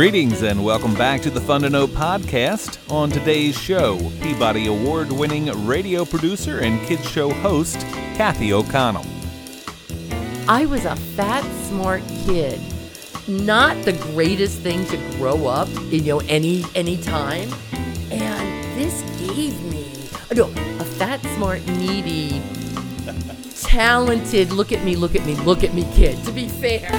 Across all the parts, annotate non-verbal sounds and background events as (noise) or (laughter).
Greetings and welcome back to the Fun to Know podcast. On today's show, Peabody Award winning radio producer and kids show host, Kathy O'Connell. I was a fat, smart kid. Not the greatest thing to grow up, you know, any any time. And this gave me no, a fat, smart, needy, talented, look at me, look at me, look at me kid, to be fair.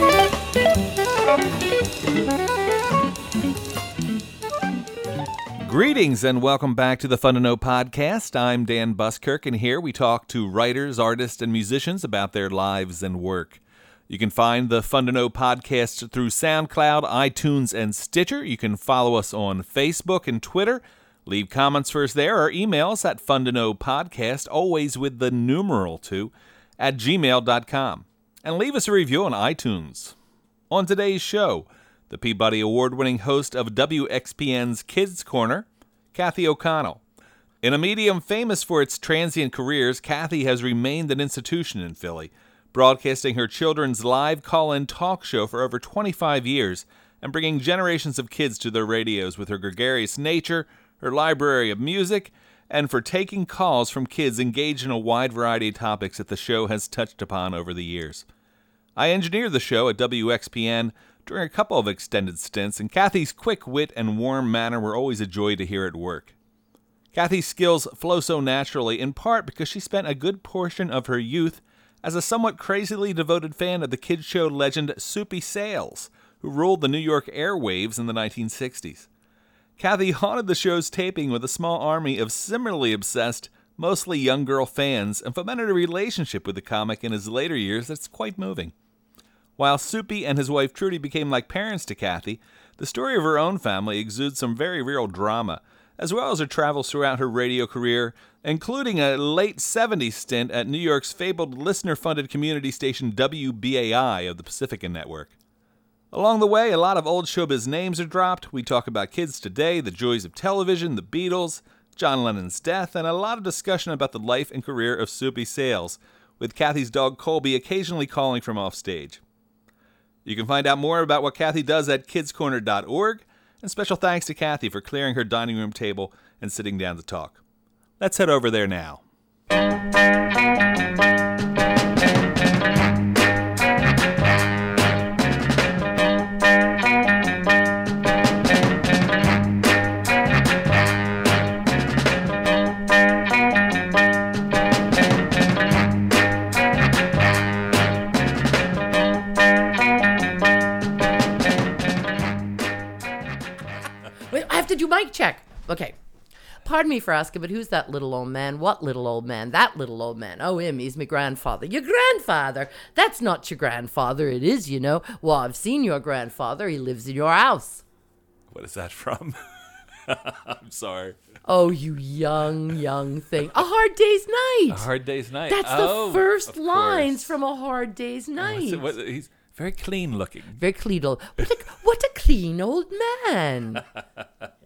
Greetings and welcome back to the Fun to Know podcast. I'm Dan Buskirk, and here we talk to writers, artists, and musicians about their lives and work. You can find the Fun to Know podcast through SoundCloud, iTunes, and Stitcher. You can follow us on Facebook and Twitter. Leave comments for us there or emails at fun to know podcast, always with the numeral two, at gmail.com. And leave us a review on iTunes. On today's show, the Peabody Award winning host of WXPN's Kids Corner, Kathy O'Connell. In a medium famous for its transient careers, Kathy has remained an institution in Philly, broadcasting her children's live call in talk show for over 25 years and bringing generations of kids to their radios with her gregarious nature, her library of music, and for taking calls from kids engaged in a wide variety of topics that the show has touched upon over the years. I engineered the show at WXPN during a couple of extended stints, and Kathy's quick wit and warm manner were always a joy to hear at work. Kathy's skills flow so naturally, in part because she spent a good portion of her youth as a somewhat crazily devoted fan of the kids show legend Soupy Sales, who ruled the New York airwaves in the 1960s. Kathy (laughs) haunted the show's taping with a small army of similarly obsessed, mostly young girl fans, and fomented a relationship with the comic in his later years that's quite moving. While Soupy and his wife Trudy became like parents to Kathy, the story of her own family exudes some very real drama, as well as her travels throughout her radio career, including a late 70s stint at New York's fabled listener funded community station WBAI of the Pacifica Network. Along the way, a lot of old showbiz names are dropped. We talk about kids today, the joys of television, the Beatles, John Lennon's death, and a lot of discussion about the life and career of Soupy Sales, with Kathy's dog Colby occasionally calling from offstage. You can find out more about what Kathy does at kidscorner.org, and special thanks to Kathy for clearing her dining room table and sitting down to talk. Let's head over there now. Mic check. Okay. Pardon me for asking, but who's that little old man? What little old man? That little old man. Oh, him. He's my grandfather. Your grandfather? That's not your grandfather. It is, you know. Well, I've seen your grandfather. He lives in your house. What is that from? (laughs) I'm sorry. Oh, you young, young thing. A hard day's night. A hard day's night. That's Oh, the first lines course. from A Hard Day's Night. What- he's very clean looking. Very clean. What a, what a clean old man. (laughs)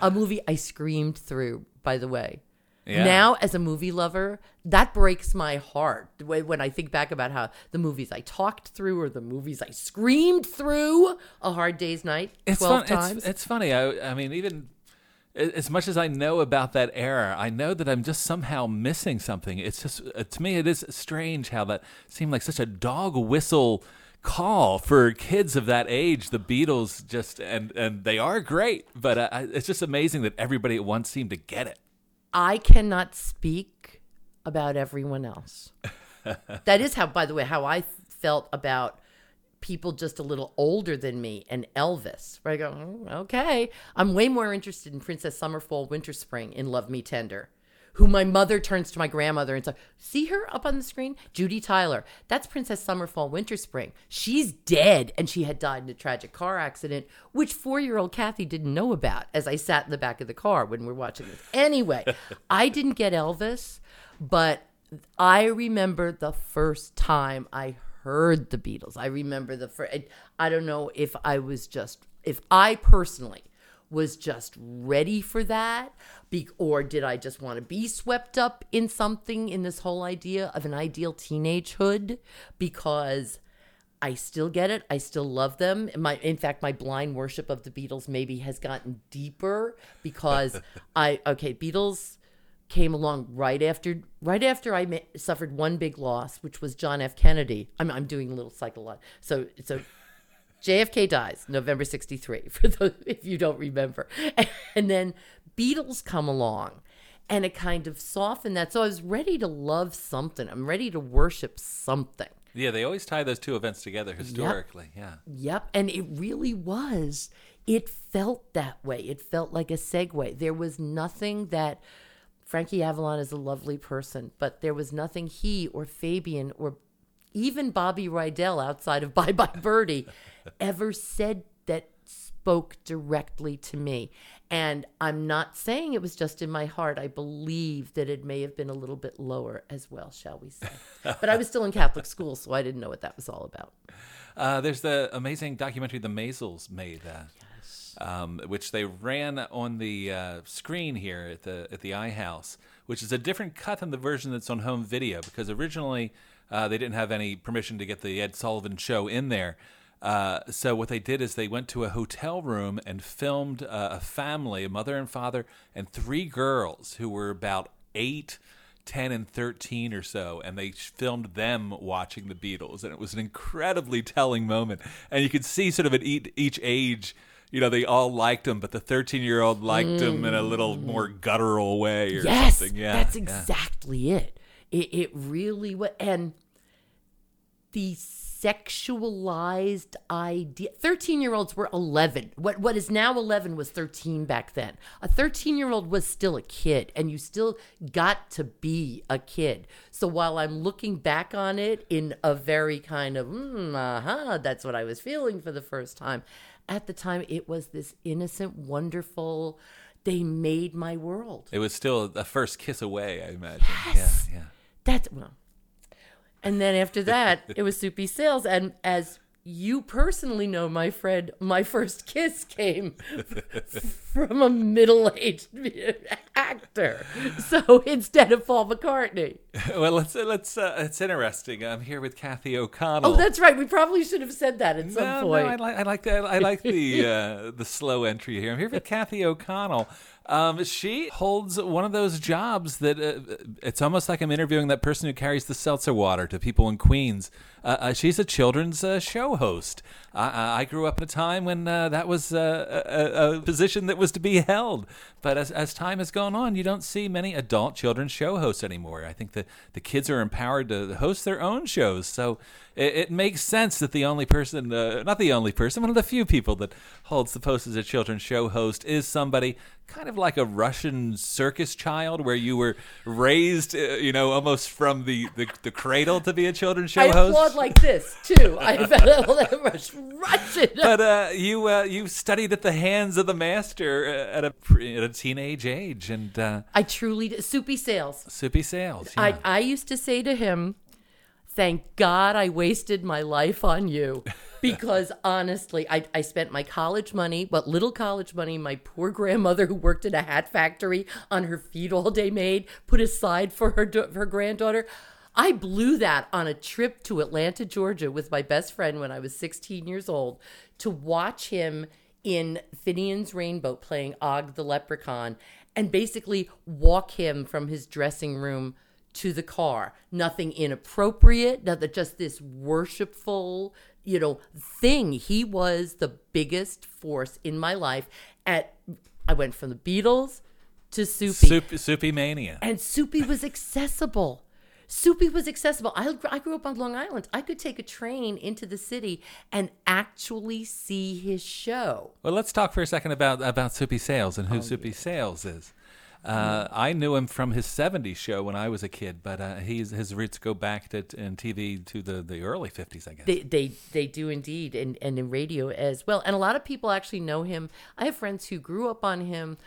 a movie I screamed through, by the way. Yeah. Now, as a movie lover, that breaks my heart when when I think back about how the movies I talked through or the movies I screamed through A Hard Day's Night It's 12 fun. times. It's, it's funny. I, I mean, even as much as I know about that era, I know that I'm just somehow missing something. It's just uh, to me, it is strange how that seemed like such a dog whistle call for kids of that age. The Beatles just and and they are great, but uh, it's just amazing that everybody at once seemed to get it. I cannot speak about everyone else. (laughs) that is how, by the way, how I felt about people just a little older than me and Elvis. Where I go, "Mm, okay, I'm way more interested in Princess Summer, Fall, Winter, Spring in Love Me Tender. Who my mother turns to my grandmother and says, "See her up on the screen, Judy Tyler. That's Princess Summer, Fall, Winter, Spring. She's dead, and she had died in a tragic car accident, which four-year-old Kathy didn't know about." As I sat in the back of the car when we're watching this. Anyway, (laughs) I didn't get Elvis, but I remember the first time I heard the Beatles. I remember the first. I don't know if I was just if I personally was just ready for that be, or did I just want to be swept up in something in this whole idea of an ideal teenagehood because I still get it. I still love them. My, in fact, my blind worship of the Beatles maybe has gotten deeper because (laughs) I okay, Beatles came along right after right after I ma- suffered one big loss, which was John F. Kennedy. I'm I'm doing a little cycle So so JFK dies November 63 (laughs) for those if you don't remember. (laughs) And then Beatles come along and it kind of softened that. So I was ready to love something. I'm ready to worship something. Yeah, they always tie those two events together historically. Yeah. Yep. And it really was. It felt that way. It felt like a segue. There was nothing that Frankie Avalon is a lovely person, but there was nothing he or Fabian or even Bobby Rydell outside of (laughs) Bye Bye Birdie ever said that spoke directly to me. And I'm not saying it was just in my heart. I believe that it may have been a little bit lower as well, shall we say. (laughs) but I was still in Catholic school, so I didn't know what that was all about. Uh, there's the amazing documentary The Maysles made. Uh, yes. um, which they ran on the uh, screen here at the at the I House, which is a different cut than the version that's on home video because originally uh, they didn't have any permission to get the Ed Sullivan show in there. Uh, so what they did is they went to a hotel room and filmed uh, a family, a mother and father, and three girls who were about eight, 10, and 13 or so. And they filmed them watching the Beatles. And it was an incredibly telling moment. And you could see sort of at each age, you know, they all liked him, but the 13 year old liked mm. him in a little more guttural way or yes, something. Yeah. That's exactly yeah. it. It, it really was. And the sexualized idea. 13 year olds were 11. What, what is now 11 was 13 back then. A 13 year old was still a kid, and you still got to be a kid. So while I'm looking back on it in a very kind of, mm, uh huh, that's what I was feeling for the first time, at the time it was this innocent, wonderful, they made my world. It was still a first kiss away, I imagine. Yes. Yeah, yeah. That's, well, and then after (laughs) that, it was Soupy Sales. And as you personally know, my friend, my first kiss came (laughs) from a middle-aged (laughs) actor. So instead of Paul McCartney. Well, let's let's. Uh, it's interesting. I'm here with Kathy O'Connell. Oh, that's right. We probably should have said that at some no, point. No, I like I like the, I like the uh, the slow entry here. I'm here with Kathy O'Connell. Um, she holds one of those jobs that uh, it's almost like I'm interviewing that person who carries the seltzer water to people in Queens. Uh, uh, she's a children's uh, show host. I, I, grew up at a time when uh, that was uh, a, a, position that was to be held. But as, as time has gone on, you don't see many adult children's show hosts anymore. I think the, the kids are empowered to host their own shows. So it, it makes sense that the only person, uh, not the only person, one of the few people that holds the post as a children's show host is somebody kind of like a Russian circus child, where you were raised, uh, you know, almost from the, the, the, cradle to be a children's show I host. I applaud like this too. I (laughs) Russian. But uh, you uh, you studied at the hands of the master uh, at a at a teenage age, and uh, I truly did. Soupy Sales. Soupy Sales. Yeah. I I used to say to him thank God I wasted my life on you. (laughs) Because honestly, I, I spent my college money, what little college money my poor grandmother who worked in a hat factory on her feet all day made, put aside for her, her granddaughter. I blew that on a trip to Atlanta, Georgia with my best friend when I was 16 years old to watch him in Finian's Rainbow playing Og the Leprechaun and basically walk him from his dressing room to the car. Nothing inappropriate, nothing, just this worshipful, you know, thing. He was the biggest force in my life. At I went from the Beatles to Soupy. Soupy, Soupy mania. And Soupy was accessible. Soupy was accessible. I, I grew up on Long Island. I could take a train into the city and actually see his show. Well, let's talk for a second about about Soupy Sales and who oh, Soupy yeah. Sales is. Uh, I knew him from his '70s show when I was a kid, but uh, he's, his roots go back to in TV to the, the early '50s, I guess. They, they they do indeed, and and in radio as well. And a lot of people actually know him. I have friends who grew up on him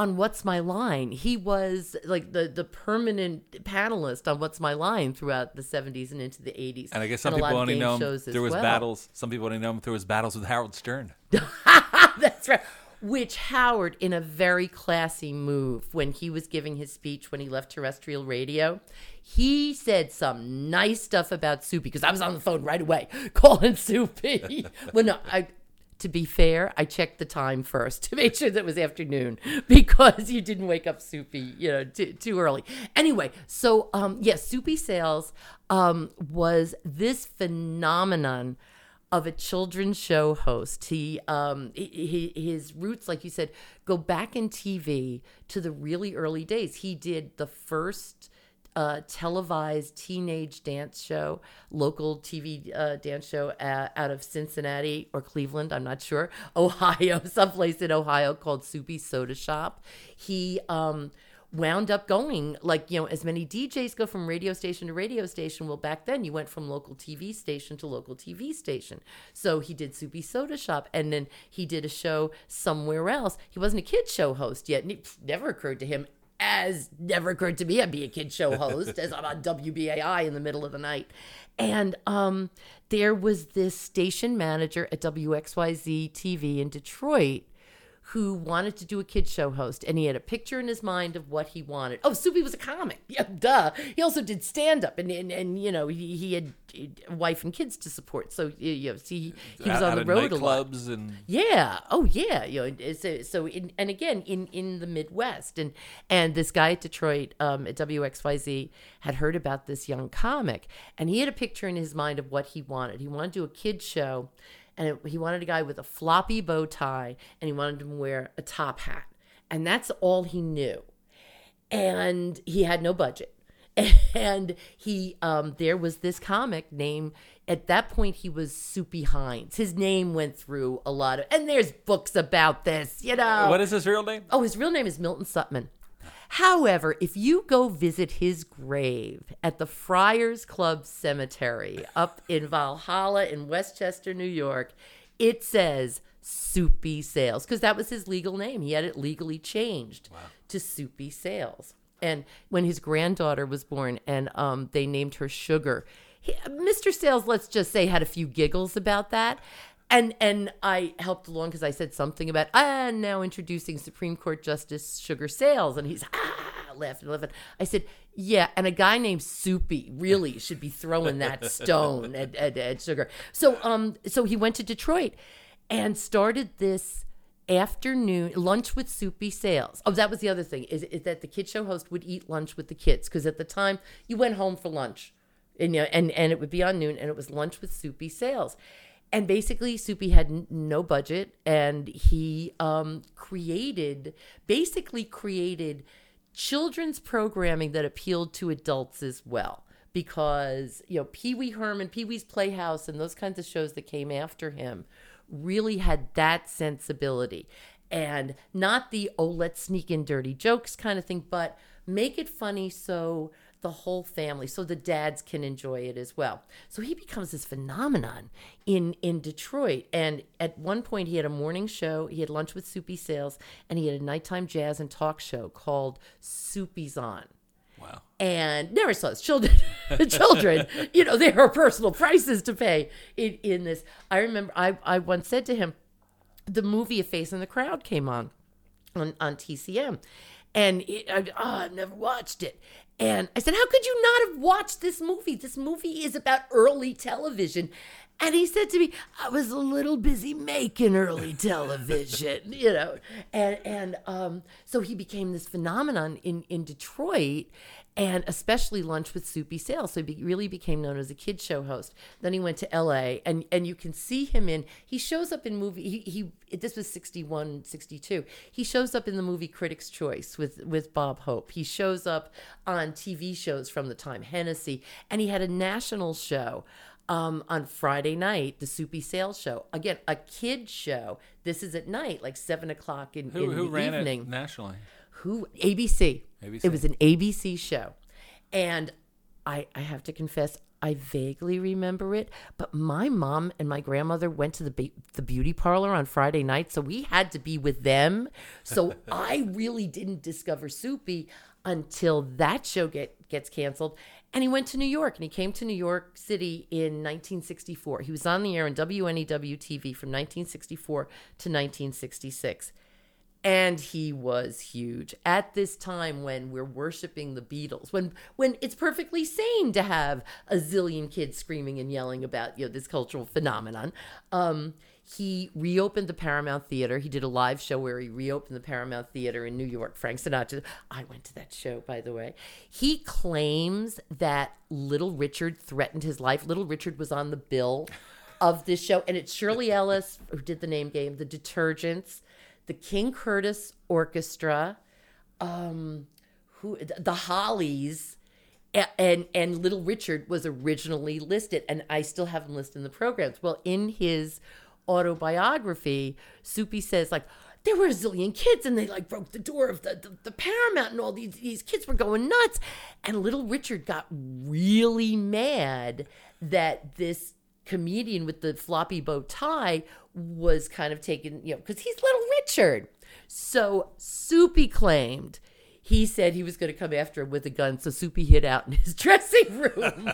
on What's My Line. He was like the the permanent panelist on What's My Line throughout the 70s and into the 80s. And I guess some people only know him through his well. battles. Some people only know him through his battles with Howard Stern. (laughs) That's right. Which Howard, in a very classy move, when he was giving his speech when he left terrestrial radio, he said some nice stuff about Soupy because I was on the phone right away (laughs) calling Soupy. (laughs) well, no, I. To be fair, I checked the time first (laughs) to make sure that it was afternoon because you didn't wake up Soupy, you know, too, too early. Anyway, so um, yes, Soupy Sales um, was this phenomenon of a children's show host. He, um, he, his roots, like you said, go back in TV to the really early days. He did the first uh, televised teenage dance show, local TV uh, dance show uh, out of Cincinnati or Cleveland, I'm not sure, (laughs) Ohio, someplace in Ohio called Soupy Soda Shop. He um, wound up going like you know as many DJs go from radio station to radio station. Well, back then you went from local TV station to local TV station. So he did Soupy Soda Shop, and then he did a show somewhere else. He wasn't a kid show host yet, and it never occurred to him. As never occurred to me, I'd be a kid show host as I'm on WBAI in the middle of the night. And um, there was this station manager at WXYZ TV in Detroit who wanted to do a kid show host and he had a picture in his mind of what he wanted. Oh, Soupy was a comic. (laughs) Yeah, duh. He also did stand up and, and, and you know, he, he had a wife and kids to support. So, you know, see, he was Out- on the road a lot. and Yeah. Oh, yeah. You know, so, so in, and again, in, in the Midwest. And, and this guy at Detroit um, at WXYZ had heard about this young comic and he had a picture in his mind of what he wanted. He wanted to do a kid show and it, he wanted a guy with a floppy bow tie and he wanted him to wear a top hat. And that's all he knew. And he had no budget. (laughs) And he, um, there was this comic named, at that point, he was Soupy Hines. His name went through a lot of, and there's books about this, you know. what is his real name? Oh, his real name is Milton Supman. However, if you go visit his grave at the Friars Club Cemetery up in Valhalla in Westchester, New York, it says Soupy Sales because that was his legal name. He had it legally changed to Soupy Sales. And when his granddaughter was born, and um, they named her Sugar, he, Mr. Sales, let's just say, had a few giggles about that. And and I helped along because I said something about ah now introducing Supreme Court Justice Sugar Sales, and he's ah laughing laughing. I said yeah, and a guy named Soupy really should be throwing that stone at, at, at Sugar. So um so he went to Detroit and started this afternoon lunch with Soupy Sales. Oh, that was the other thing is, is that the kid show host would eat lunch with the kids because at the time you went home for lunch, and you know, and and it would be on noon, and it was lunch with Soupy Sales. And basically, Soupy had no budget, and he um, created, basically created children's programming that appealed to adults as well. Because you know, Pee Wee Herman, Pee Wee's Playhouse, and those kinds of shows that came after him really had that sensibility, and not the oh let's sneak in dirty jokes kind of thing, but make it funny so the whole family so the dads can enjoy it as well so he becomes this phenomenon in in detroit and at one point he had a morning show he had lunch with soupy sales and he had a nighttime jazz and talk show called soupy's on Wow. and never saw his children. (laughs) children, you know, there are personal prices to pay in, in this. I remember I, I once said to him, the movie A Face in the Crowd came on on, on TCM. And it, I, oh, I've never watched it. And I said, How could you not have watched this movie? This movie is about early television. And he said to me, I was a little busy making early (laughs) television, you know. And and um, so he became this phenomenon in, in Detroit and especially lunch with Soupy Sales. So he be, really became known as a kid show host. Then he went to LA and, and you can see him in, he shows up in movie, he, he this was 61, 62. He shows up in the movie Critics' Choice with, with Bob Hope. He shows up on TV shows from the time, Hennessy, and he had a national show um, on Friday night, the Soupy Sales Show. Again, a kid show. This is at night, like seven o'clock in, Who, in who the ran evening. it nationally? Who ABC. ABC. It was an ABC show. And I I have to confess I vaguely remember it, but my mom and my grandmother went to the ba- the beauty parlor on Friday night, so we had to be with them. So (laughs) I really didn't discover Soupy until that show get gets canceled. And he went to New York, and he came to New York City in 1964. He was on the air on WNEW TV from 1964 to 1966. And he was huge at this time when we're worshiping the Beatles, when when it's perfectly sane to have a zillion kids screaming and yelling about you know this cultural phenomenon. Um, he reopened the Paramount Theater. He did a live show where he reopened the Paramount Theater in New York. Frank Sinatra. I went to that show, by the way. He claims that Little Richard threatened his life. Little Richard was on the bill of this show, and it's Shirley Ellis who did the name game, the Detergents, the King Curtis Orchestra, um, who the Hollies. And and Little Richard was originally listed, and I still have him listed in the programs. Well, in his autobiography, Soupy says like there were a zillion kids and they like broke the door of the, the, the, Paramount and all these these kids were going nuts. And little Richard got really mad that this comedian with the floppy bow tie was kind of taken, you know, because he's little Richard. So Soupy claimed he said he was going to come after him with a gun. So Soupy hid out in his (laughs) dressing room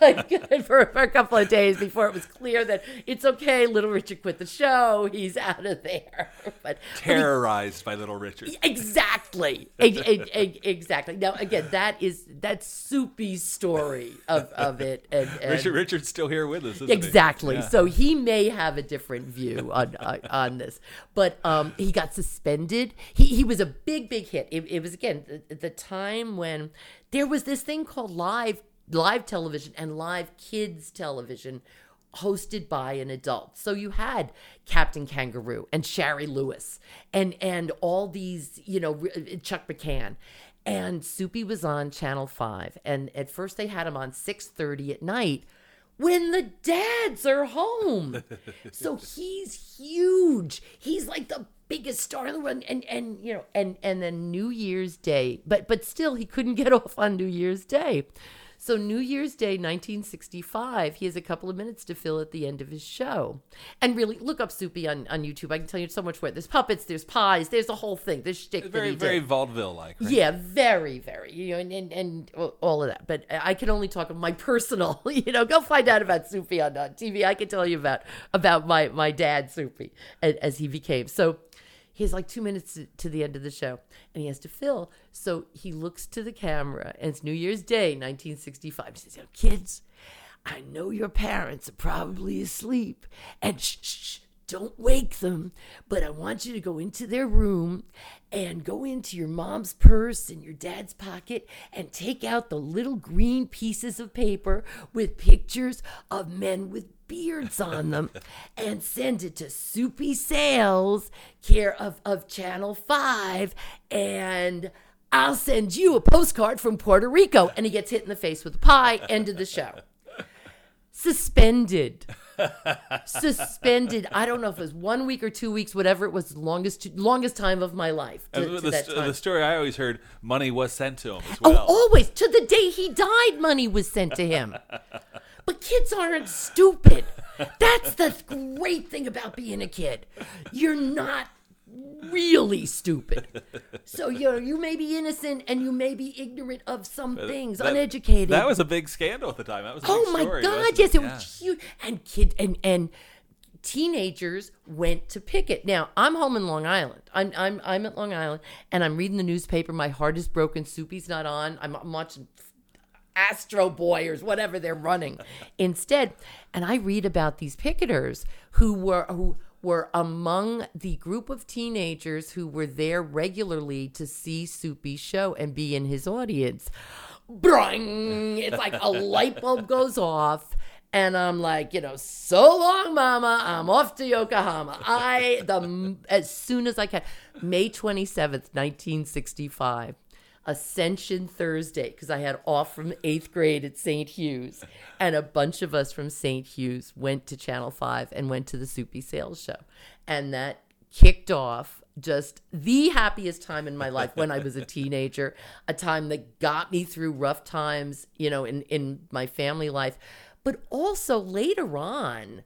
like, (laughs) for, for, a couple of days before it was clear that it's okay. Little Richard quit the show. He's out of there. (laughs) But terrorized by Little Richard. Exactly. exactly. Now again, that is that's Soupy's story of, of it. And, and Richard Richard's still here with us. exactly. Yeah. So he may have a different view on uh, on this, but um, he got suspended. He he was a big big hit. It, it was again the, the time when there was this thing called live live television and live kids television hosted by an adult. So you had Captain Kangaroo and Shari Lewis and and all these, you know, uh, Chuck McCann. And Soupy was on Channel 5 and at first they had him on 6:30 at night when the dads are home. (laughs) so he's huge. He's like the biggest star in the world and and you know and and then New Year's Day but but still he couldn't (laughs) get off on New Year's Day so, New Year's Day 1965, he has a couple of minutes to fill at the end of his show. And really, look up Soupy on, on YouTube. I can tell you so much more. There's puppets, there's pies, there's a whole thing. There's shtick. Very, that very vaudeville like. Right? Yeah, very, very. You know, and, and, and all of that. But I can only talk of my personal, (laughs) you know, go find out about Soupy on, on TV. I can tell you about about my, my dad, Soupy, as, as he became. So, he has like two minutes to the end of the show and he has to fill. So he looks to the camera and it's New Year's Day, 1965. He says, Kids, I know your parents are probably asleep and shh, shh, don't wake them, but I want you to go into their room and go into your mom's purse and your dad's pocket and take out the little green pieces of paper with pictures of men with beards on them and send it to Soupy Sales, care of, of Channel 5, and I'll send you a postcard from Puerto Rico. And he gets hit in the face with a pie. End of the show. Suspended. Suspended. I don't know if it was one week or two weeks, whatever it was, longest longest time of my life. To, to the, time. the, story I always heard, money was sent to him as oh, well. Oh, always to the day he died, money was sent to him. But kids aren't stupid. That's the great thing about being a kid. You're not really stupid. So you know, you may be innocent and you may be ignorant of some things, that, uneducated. That was a big scandal at the time. That was oh my story, god, yes, it, it yeah. was huge. And kid and and teenagers went to picket. Now I'm home in Long Island. I'm I'm I'm at Long Island and I'm reading the newspaper. My heart is broken. Soupy's not on. I'm, I'm watching Astro Boy or whatever they're running instead. And I read about these picketers who were who were among the group of teenagers who were there regularly to see Soupy's show and be in his audience. Bring! It's like a light bulb goes off. And I'm like, you know, so long, mama. I'm off to Yokohama. I, the, as soon as I can, May 27th, 1965. Ascension Thursday because I had off from eighth grade at St. Hugh's. And a bunch of us from St. Hugh's went to Channel 5 and went to the Soupy Sales Show. And that kicked off just the happiest time in my life when I was a (laughs) teenager, a time that got me through rough times, you know, in, in my family life, but also later on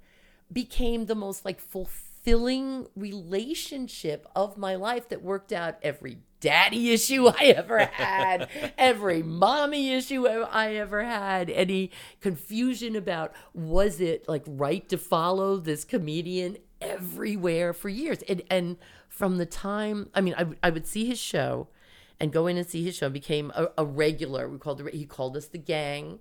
became the most like fulfilling relationship of my life that worked out every daddy issue (laughs) I ever had, every mommy issue I ever had, any confusion about was it like right to follow this comedian everywhere for years. And and from the time, I mean, I, would- I would see his show and go in and see his show. Became a, a regular. We called it, he called us the gang,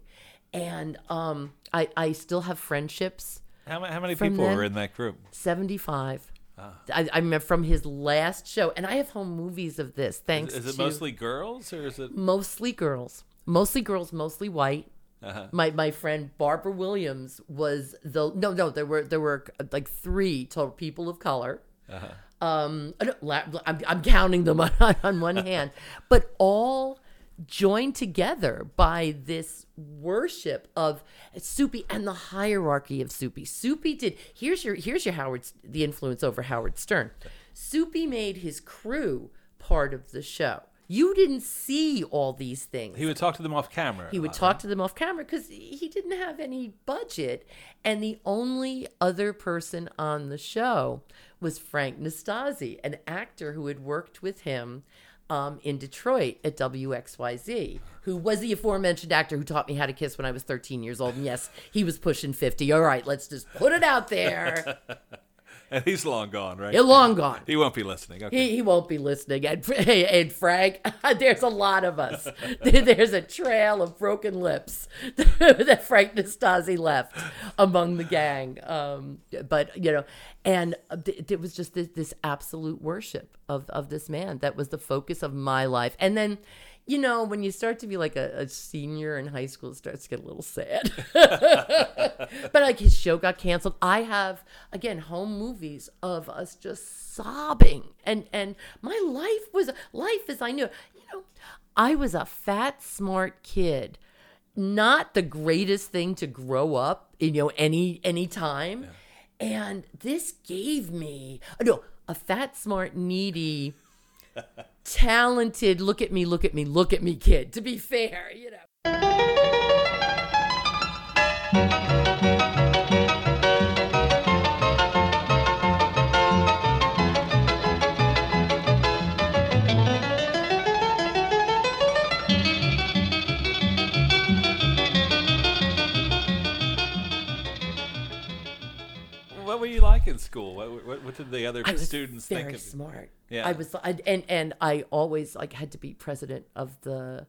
and um, I I still have friendships. How, how many people were in that group? 75. I, I remember from his last show, and I have home movies of this. Thanks Is it to mostly girls or is it? mostly girls, mostly girls, mostly white. Uh-huh. My my friend Barbara Williams was the no no there were there were like three total people of color. Uh-huh. Um, I'm, I'm counting them (laughs) on, on one hand, but all joined together by this worship of Soupy and the hierarchy of Soupy. Soupy did here's your here's your Howard the influence over Howard Stern. Soupy made his crew part of the show. You didn't see all these things. He would talk to them off camera. He would talk to them off camera because he didn't have any budget. And the only other person on the show was Frank Nastasi, an actor who had worked with him um, in Detroit at WXYZ, who was the aforementioned actor who taught me how to kiss when I was 13 years old. And yes, he was pushing 50. All right, let's just put it out there. (laughs) (laughs) And he's long gone, right? You're long gone. He won't be listening. Okay. He, he won't be listening. And, (laughs) and Frank, (laughs) there's a lot of us. There's a trail of broken lips that Frank Nastasi left among the gang. Um, but, you know, and it was just this, this absolute worship of, of this man that was the focus of my life. And then, you know, when you start to be like a, a senior in high school, it starts to get a little sad. (laughs) but like his show got canceled. I have again home movies of us just sobbing, and and my life was life as I knew. it. You know, I was a fat, smart kid. Not the greatest thing to grow up, you know, any any time. And this gave me no a fat, smart, needy talented look at me look at me look at me kid to be fair you know What were you like in school? What, what, what did the other students very think of you? smart. Yeah. I was, I, and and I always like had to be president of the,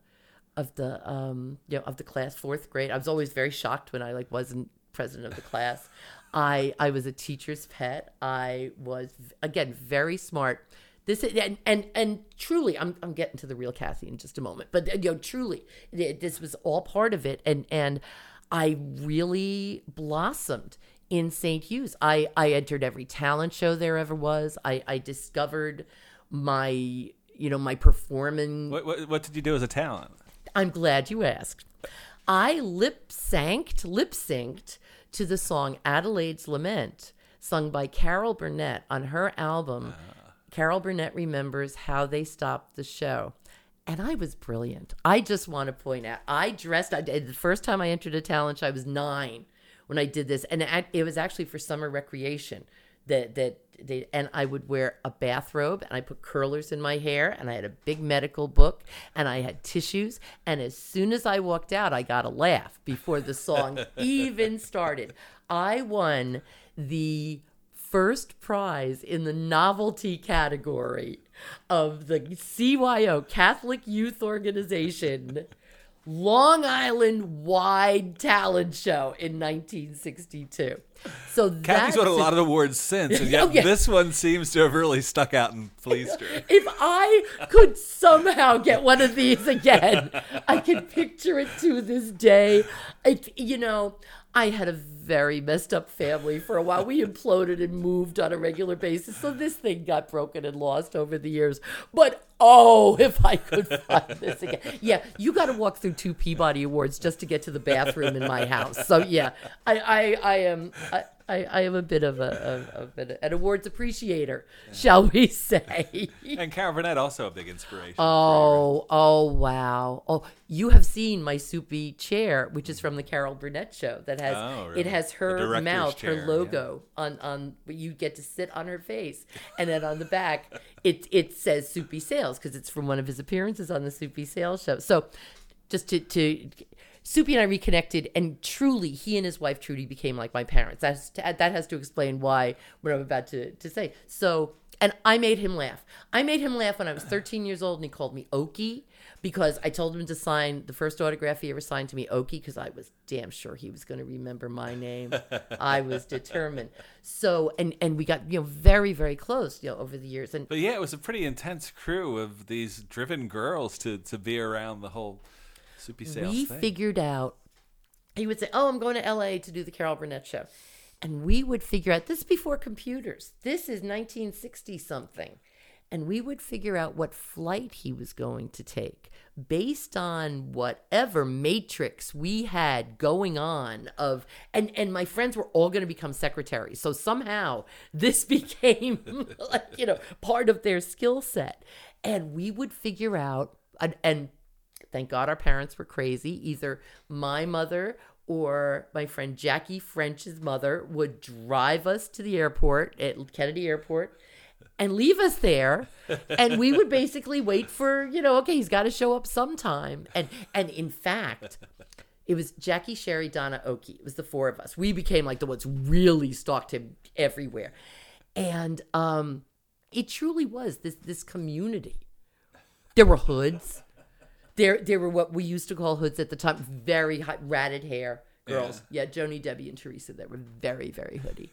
of the um you know of the class fourth grade. I was always very shocked when I like wasn't president of the class. (laughs) I I was a teacher's pet. I was again very smart. This is, and and and truly, I'm I'm getting to the real Kathy in just a moment. But you know, truly, this was all part of it, and and I really blossomed in St. Hugh's. I, I entered every talent show there ever was. I, I discovered my, you know, my performing. What, what, what did you do as a talent? I'm glad you asked. I lip synced, lip synced to the song Adelaide's Lament, sung by Carol Burnett on her album. Uh-huh. Carol Burnett remembers how they stopped the show. And I was brilliant. I just want to point out, I dressed. I did the first time I entered a talent show. I was nine when I did this, and it it was actually for summer recreation. That that they and I would wear a bathrobe, and I put curlers in my hair, and I had a big medical book, and I had tissues. And as soon as I walked out, I got a laugh before the song (laughs) even started. I won the first prize in the novelty category of the CYO Catholic Youth Organization Long Island wide talent show in 1962. So Kathy's won a lot of awards since, and yet (laughs) Oh, yeah. this one seems to have really stuck out and pleased her. (laughs) if I could somehow get one of these again, I can picture it to this day. It, you know, I had a very messed up family for a while. We (laughs) imploded and moved on a regular basis, so this thing got broken and lost over the years. But oh, if I could find (laughs) this again, yeah, you got to walk through two Peabody Awards just to get to the bathroom in my house. So yeah, I I, I am. I, I, I am a bit of a, a, a bit an awards appreciator, shall we say? (laughs) And Carol Burnett also a big inspiration. Oh, oh, wow. Oh, you have seen my soupy chair, which is from the Carol Burnett show. That has Oh, it has her mouth, chair, her yeah. logo on on. You get to sit on her face, and then on the back, it it says Soupy Sales because it's from one of his appearances on the Soupy Sales show. So, just to to Soupy and I reconnected, and truly, he and his wife Trudy became like my parents. That's that has to explain why what I'm about to to say. So, and I made him laugh. I made him laugh when I was 13 years old, and he called me Okie because I told him to sign the first autograph he ever signed to me, Okie, because I was damn sure he was going to remember my name. (laughs) I was determined. So, and and we got you know very very close you know over the years. And but yeah, it was a pretty intense crew of these driven girls to to be around the whole Soupy Sales we thing. figured out. He would say, "Oh, I'm going to L.A. to do the Carol Burnett show," and we would figure out this before computers. This is 1960 something. And we would figure out what flight he was going to take based on whatever matrix we had going on of and and my friends were all going to become secretaries so somehow this (laughs) became like you know part of their skill set and we would figure out and, and thank god our parents were crazy. Either my mother or my friend Jackie French's mother would drive us to the airport at Kennedy Airport and leave us there. And we would basically wait for you know okay he's got to show up sometime. And and in fact it was jackie sherry donna okie it was the four of us. We became like the ones really stalked him everywhere. And um it truly was this this community. There were hoods there there were what we used to call hoods at the time very hot ratted hair girls yeah, joni debbie and teresa that were very very hoodie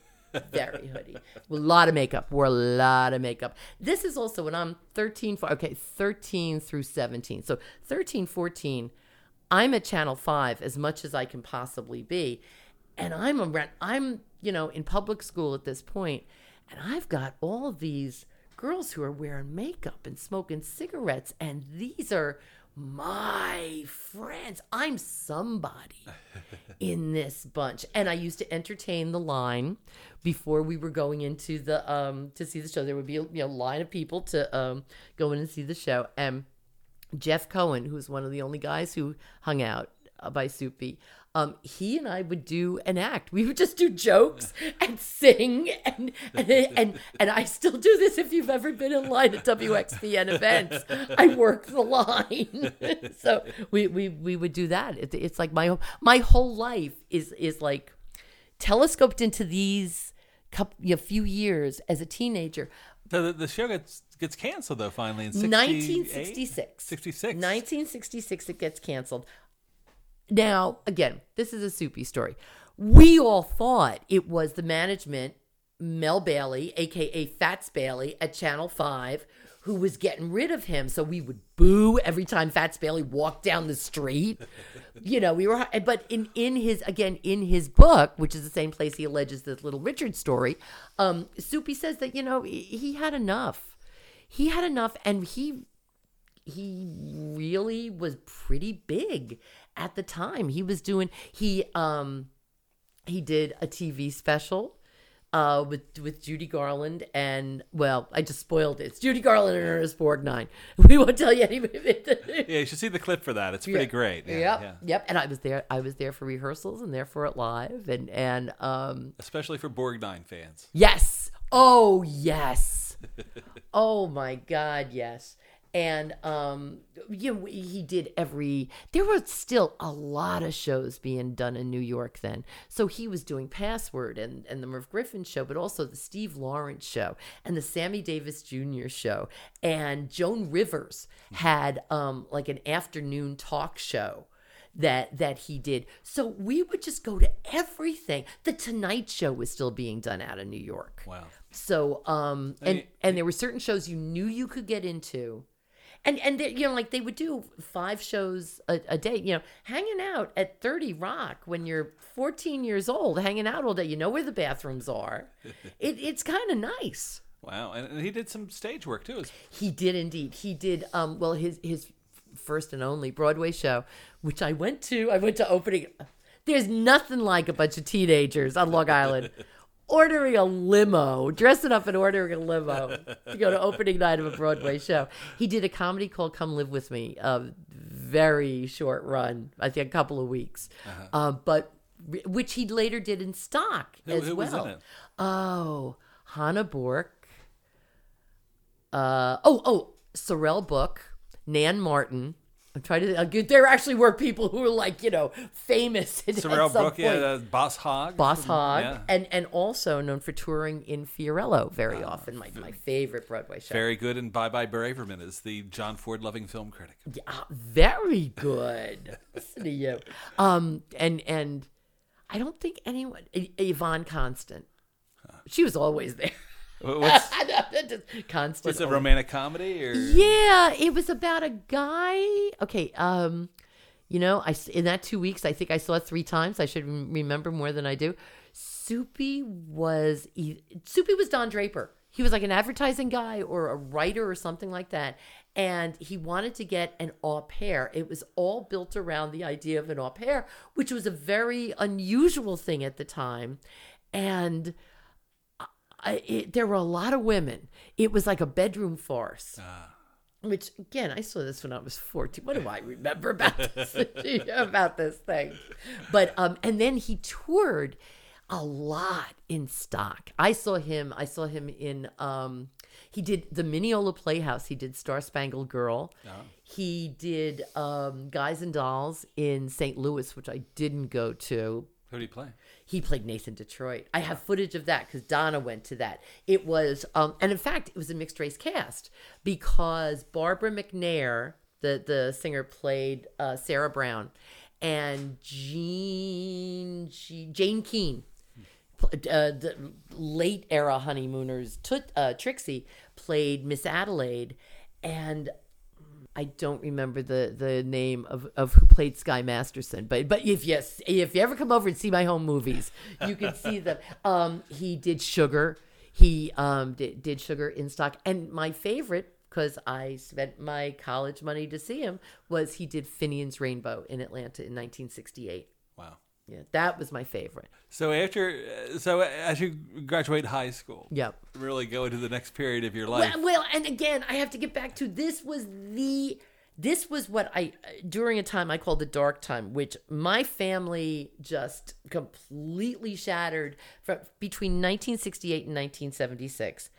very (laughs) hoodie. A lot of makeup. Wore a lot of makeup. This is also when I'm 13, okay, 13 through 17. So 13, 14, I'm at Channel 5 as much as I can possibly be. And I'm around, I'm, you know, in public school at this point, and I've got all these girls who are wearing makeup and smoking cigarettes, and these are my friends. I'm somebody (laughs) in this bunch. And I used to entertain the line before we were going into the um to see the show. There would be a you know line of people to um go in and see the show. And Jeff Cohen, who was one of the only guys who hung out by Soupy, um, he and I would do an act. We would just do jokes (laughs) and sing, and and (laughs) and, and I still do this. If you've ever been in line at WXPN events, I work the line. (laughs) so we, we we would do that. It, it's like my my whole life is is like telescoped into these couple, a few years as a teenager. The, the show gets gets canceled though finally in 1966. 66. 1966 it gets canceled. Now, again, this is a soupy story. We all thought it was the management, Mel Bailey, aka Fats Bailey at Channel 5, who was getting rid of him. So we would boo every time Fats Bailey walked down the street. (laughs) you know, we were, but in, in his, again, in his book, which is the same place he alleges this little Richard story, um, Soupy says that, you know, he had enough. He had enough and he he really was pretty big at the time. He was doing he um he did a TV special uh with with Judy Garland and well, I just spoiled it. It's Judy Garland and Ernest Borgnine. (laughs) We won't tell you any Yeah, you should see the clip for that. It's pretty yeah. great. Yeah, yep. Yeah. Yep. And I was there I was there for rehearsals and there for it live and and um especially for Borgnine fans. Yes. Oh, yes. (laughs) oh my god, yes and um you know he did every there were still a lot of shows being done in New York then so he was doing Password and and the Merv Griffin show but also the Steve Lawrence show and the Sammy Davis Jr. show and Joan Rivers had um like an afternoon talk show that that he did. So we would just go to everything. The Tonight Show was still being done out of New York. Wow. So um and and there were certain shows you knew you could get into and and they, you know like they would do five shows a, a, day you know hanging out at 30 rock when you're 14 years old hanging out all day. You know where the bathrooms are. (laughs) It, it's kind of nice. Wow. And he did some stage work too. He did indeed. He did um well his his first and only broadway show which i went to i went to opening. There's nothing like a bunch of teenagers on long island (laughs) ordering a limo, dressing up and ordering a limo (laughs) to go to opening night of a Broadway show. He did a comedy called Come Live With Me, a very short run, I think a couple of weeks, uh-huh. uh, but which he later did in stock who, as who well. Oh, Hannah Bork. Uh, oh, oh, Sorrell Booke, Nan Martin, I'm trying to. Uh, there actually were people who were like, you know, famous. (laughs) At, Sorrel at some Brook, point. yeah, uh, Boss Hogg. Boss Hogg, yeah. and and also known for touring in Fiorello very often. My my favorite Broadway show. Very good, and Bye Bye Braverman is the John Ford loving film critic. Yeah, ah, very good. (laughs) Listen to you. Um, and and I don't think anyone Yvonne Constant. She was always there. Wha- What's, (laughs) Constant. what's a romantic comedy? Or Yeah, it was about a guy. Okay, um, you know, I in that two weeks, I think I saw it three times. I should remember more than I do. Soupy was Soupy was Don Draper. He was like an advertising guy or a writer or something like that, and he wanted to get an au pair. It was all built around the idea of an au pair, which was a very unusual thing at the time, and. I, it, there were a lot of women. It was like a bedroom farce. Which again, I saw this when I was fourteen. What do I remember about this (laughs) about this thing? But um, and then he toured a lot in stock. I saw him. I saw him in um, he did the Mineola Playhouse. He did Star Spangled Girl. He did um, Guys and Dolls in St. Louis, which I didn't go to. who did you play? He played Nathan Detroit. I have footage of that because Donna went to that. It was, um, and in fact, it was a mixed race cast because Barbara McNair, the the singer, played uh, Sarah Brown, and Jean she, Jane Kean, pl- uh, the late era honeymooners, Toot, uh, Trixie played Miss Adelaide, and I don't remember the the name of, of who played Sky Masterson, but but if yes, if you ever come over and see my home movies, you can see them. (laughs) Um, he did Sugar. He um did, did Sugar in stock, and my favorite because I spent my college money to see him was he did Finian's Rainbow in Atlanta in 1968. Yeah, that was my favorite. So after, uh, so as you graduate high school, Yep. really go into the next period of your life. Well, well, and again, I have to get back to this was the this was what I during a time I called the dark time, which my family just completely shattered from between 1968 and 1976.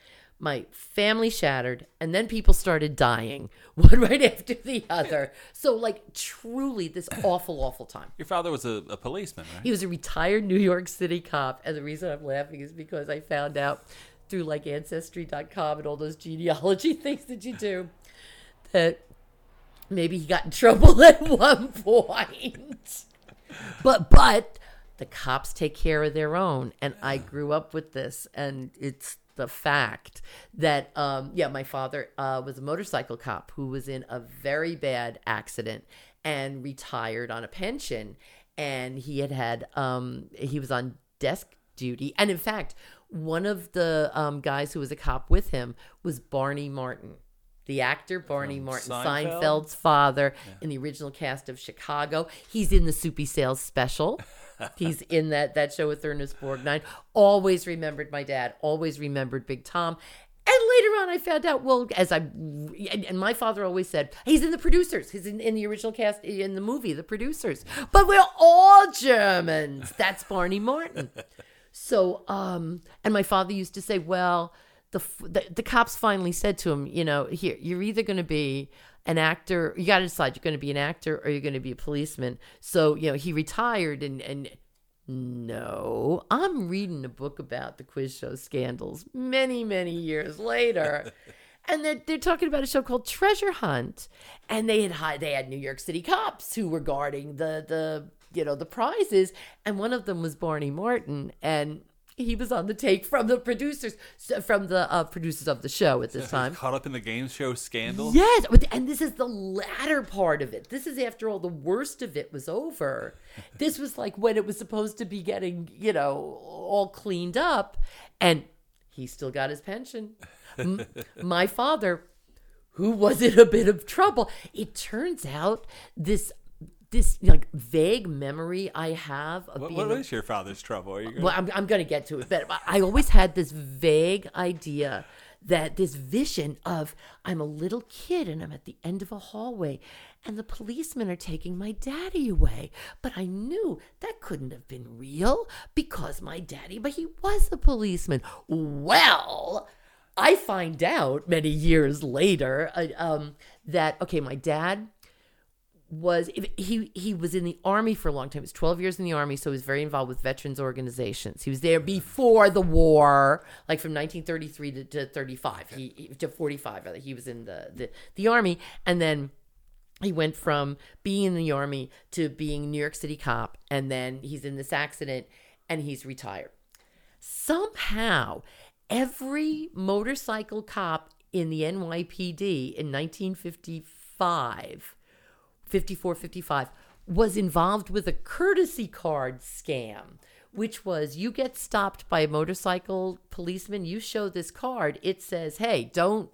My family shattered, and then people started dying (laughs) one right after the other. So, like, truly, this awful, awful time. Your father was a, a policeman, right? He was a retired New York City cop. And the reason I'm laughing is because I found out through like ancestry.com and all those genealogy (laughs) things that you do that maybe he got in trouble (laughs) at one point. But but the cops take care of their own and I grew up with this and it's the fact that um yeah my father uh was a motorcycle cop who was in a very bad accident and retired on a pension. And he had had um he was on desk duty. And in fact one of the um guys who was a cop with him was Barney Martin the actor Barney From Martin Seinfeld? Seinfeld's father in the original cast of Chicago. He's in the Soupy Sales special (laughs) He's in that that show with Ernest Borgnine. Always remembered my dad. Always remembered Big Tom. And later on, I found out. Well, as I and, my father always said, he's in the producers. He's in, in the original cast in the movie, the producers. But we're all Germans. That's Barney Martin. So, um, and my father used to say, well, the, the the cops finally said to him, you know, here you're either going to be an actor, you got to decide you're going to be an actor or you're going to be a policeman. So, you know, he retired and and no, I'm reading a book about the quiz show scandals many many years later. (laughs) And they're, they're talking about a show called Treasure Hunt, and they had they had New York City cops who were guarding the the you know the prizes, and one of them was Barney Martin, and he was on the take from the producers from the uh, producers of the show at this (laughs) time. Caught up in the game show scandal. Yes, and this is the latter part of it. This is after all the worst of it was over. (laughs) this was like when it was supposed to be getting, you know, all cleaned up, and he still got his pension. (laughs) My father, who was in a bit of trouble, it turns out this this like vague memory I have of What, being what a- is your father's trouble? Are you gonna, well, I'm, I'm going to get to it, but I always had this vague idea that this vision of I'm a little kid and I'm at the end of a hallway and the policemen are taking my daddy away. But I knew that couldn't have been real because my daddy, but he was a policeman. Well, I find out many years later uh, um, that, okay, my dad was he he was in the army for a long time. He was 12 years in the army, so he was very involved with veterans organizations. He was there before the war, like from 1933 to, to 35. He, to 45. rather. He was in the, the the army, and then he went from being in the army to being New York City cop, and then he's in this accident and he's retired. Somehow, every motorcycle cop in the NYPD in 1955, 54, 55, was involved with a courtesy card scam, which was you get stopped by a motorcycle policeman, you show this card, it says, "Hey, don't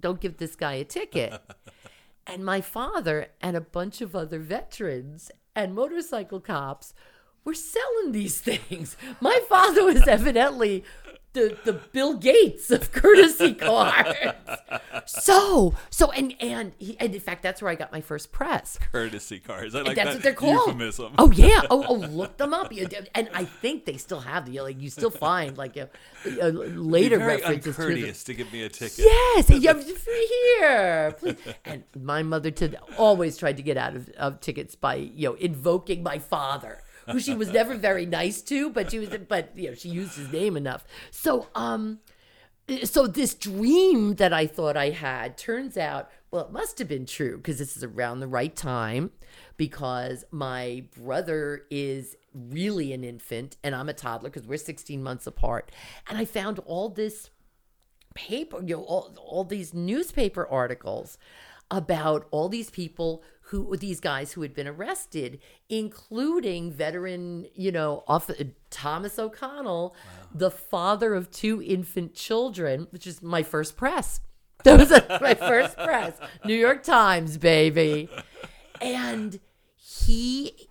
don't give this guy a ticket." (laughs) and my father and a bunch of other veterans and motorcycle cops were selling these (laughs) things. My father was evidently the the Bill Gates of courtesy (laughs) cards. So so and and he, and in fact that's where I got my first press. Courtesy cards. I like That's that what they're called. euphemism. Oh yeah. Oh, oh (laughs) look them up. And I think they still have the like you still find like a, a later Very references to the uncourteous to give me a ticket. Yes, and (laughs) you have here, please. And my mother to always tried to get out of, of tickets by you know invoking my father, who she was never very nice to, but she was but you know she used his name enough. So um, so this dream that I thought I had turns out well it must have been true because this is around the right time because my brother is really an infant and I'm a toddler because we're 16 months apart and I found all this paper, you know, all, all these newspaper articles about all these people who these guys who had been arrested, including veteran, you know, off, uh, Thomas O'Connell, the father of two infant children, which is my first press. (laughs) That was (laughs) my first press. New York Times, baby. And he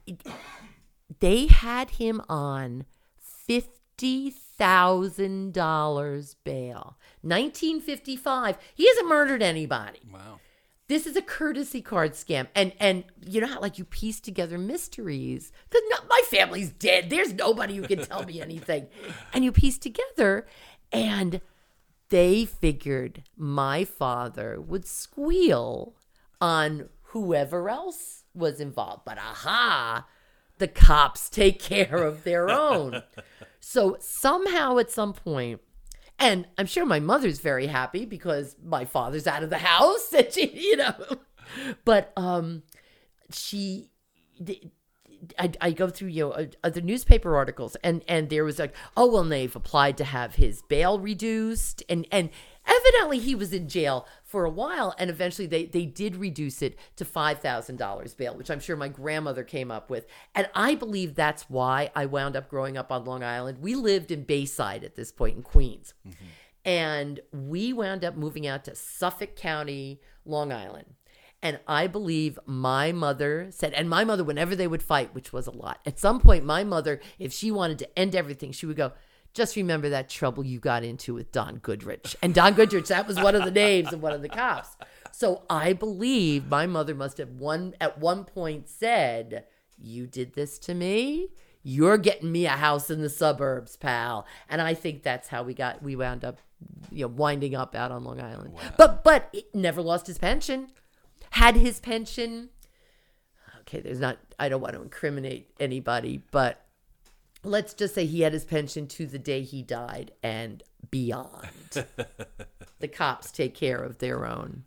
they had him on fifty thousand dollars bail. Nineteen fifty five. He hasn't murdered anybody. Wow. This is a courtesy card scam, and and you know how like you piece together mysteries because no, my family's dead. There's nobody who can tell me anything, (laughs) and you piece together, and they figured my father would squeal on whoever else was involved. But aha, the cops take care of their own. (laughs) So somehow at some point, and I'm sure my mother's very happy because my father's out of the house (laughs) and she, you know, but um, she, I, I go through you know uh, other newspaper articles and and there was like oh well they've applied to have his bail reduced and and evidently he was in jail for a while and eventually they they did reduce it to $5000 bail which i'm sure my grandmother came up with. And i believe that's why i wound up growing up on long island. We lived in bayside at this point in queens. Mm-hmm. And we wound up moving out to suffolk county long island. And I believe my mother said, and my mother, whenever they would fight, which was a lot, at some point, my mother, if she wanted to end everything, she would go, just remember that trouble you got into with Don Goodrich. And Don Goodrich, that was one of the names of one of the cops. So I believe my mother must have one at one point said, You did this to me. You're getting me a house in the suburbs, pal. And I think that's how we got we wound up, you know, winding up out on Long Island. But but it never lost his pension had his pension. Okay, there's not, I don't want to incriminate anybody, but let's just say he had his pension to the day he died and beyond. (laughs) the cops take care of their own.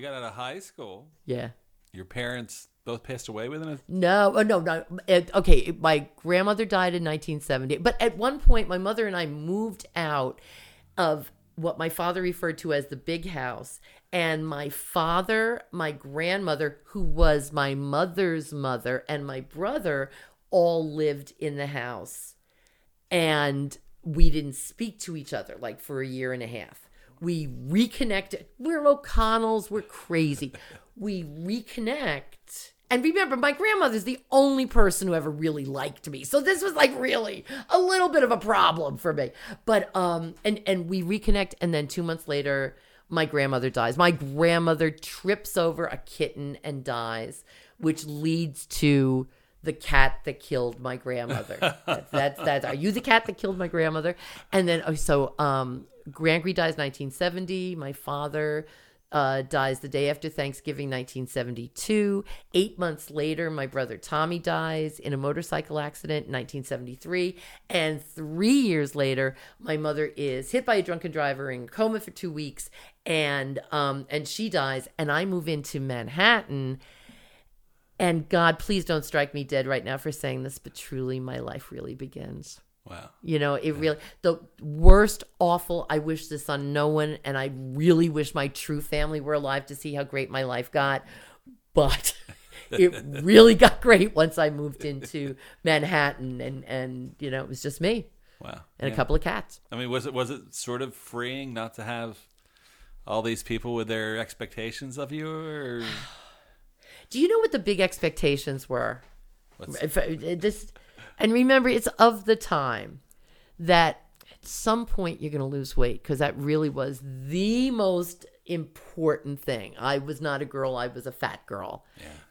You got out of high school. Yeah. Your parents both passed away within a. No, oh, no, no. It- okay, my grandmother died in 1970, but at one point, my mother and I moved out of what my father referred to as the big house, and my father, my grandmother, who was my mother's mother, and my brother all lived in the house, and we didn't speak to each other like for a year and a half. We reconnected. We're O'Connells. We're crazy. We reconnect And remember, my grandmother's the only person who ever really liked me. So this was like really a little bit of a problem for me. But um and and we reconnect and then 2 months later my grandmother dies. My grandmother trips over a kitten and dies, which leads to the cat that killed my grandmother. (laughs) that's, that's that's are you the cat that killed my grandmother? And then oh, so um Grangry dies 1970. My father uh, dies the day after Thanksgiving, 1972. Eight months later, my brother Tommy dies in a motorcycle accident, 1973. And three years later, my mother is hit by a drunken driver in a coma for two weeks, and um, and she dies. And I move into Manhattan. And God, please don't strike me dead right now for saying this, but truly, my life really begins. Wow. You know, it really the worst, awful. I wish this on no one, and I really wish my true family were alive to see how great my life got. But (laughs) it really got great once I moved into Manhattan, and and you know, it was just me Wow. and Yeah. a couple of cats. I mean, was it was it sort of freeing not to have all these people with their expectations of you, or (sighs) Do you know what the big expectations were? what's, this and remember it's of the time that at some point you're going to lose weight because that really was the most important thing. I was not a girl i was a fat girl.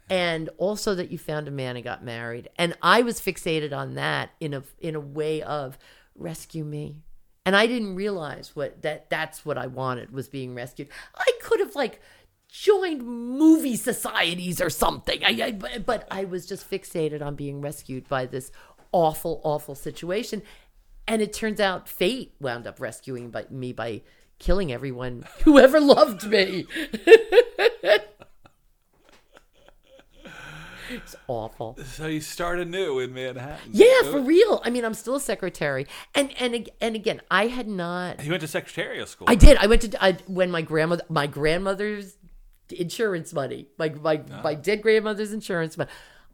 And also that you found a man and got married. And i was fixated on that in a in a way of rescue me. And i didn't realize what that that's what i wanted was being rescued. I could have like joined movie societies or something. I, I but i was just fixated on being rescued by this awful awful situation and it turns out fate wound up rescuing by, me by killing everyone (laughs) who ever loved me (laughs) it's awful so you started new in Manhattan? yeah for real i mean i'm still a secretary and and and again i had not You went to secretarial school. I did. I went to I, when my grandmother, my grandmother's insurance money, my my ah. my dead grandmother's insurance money.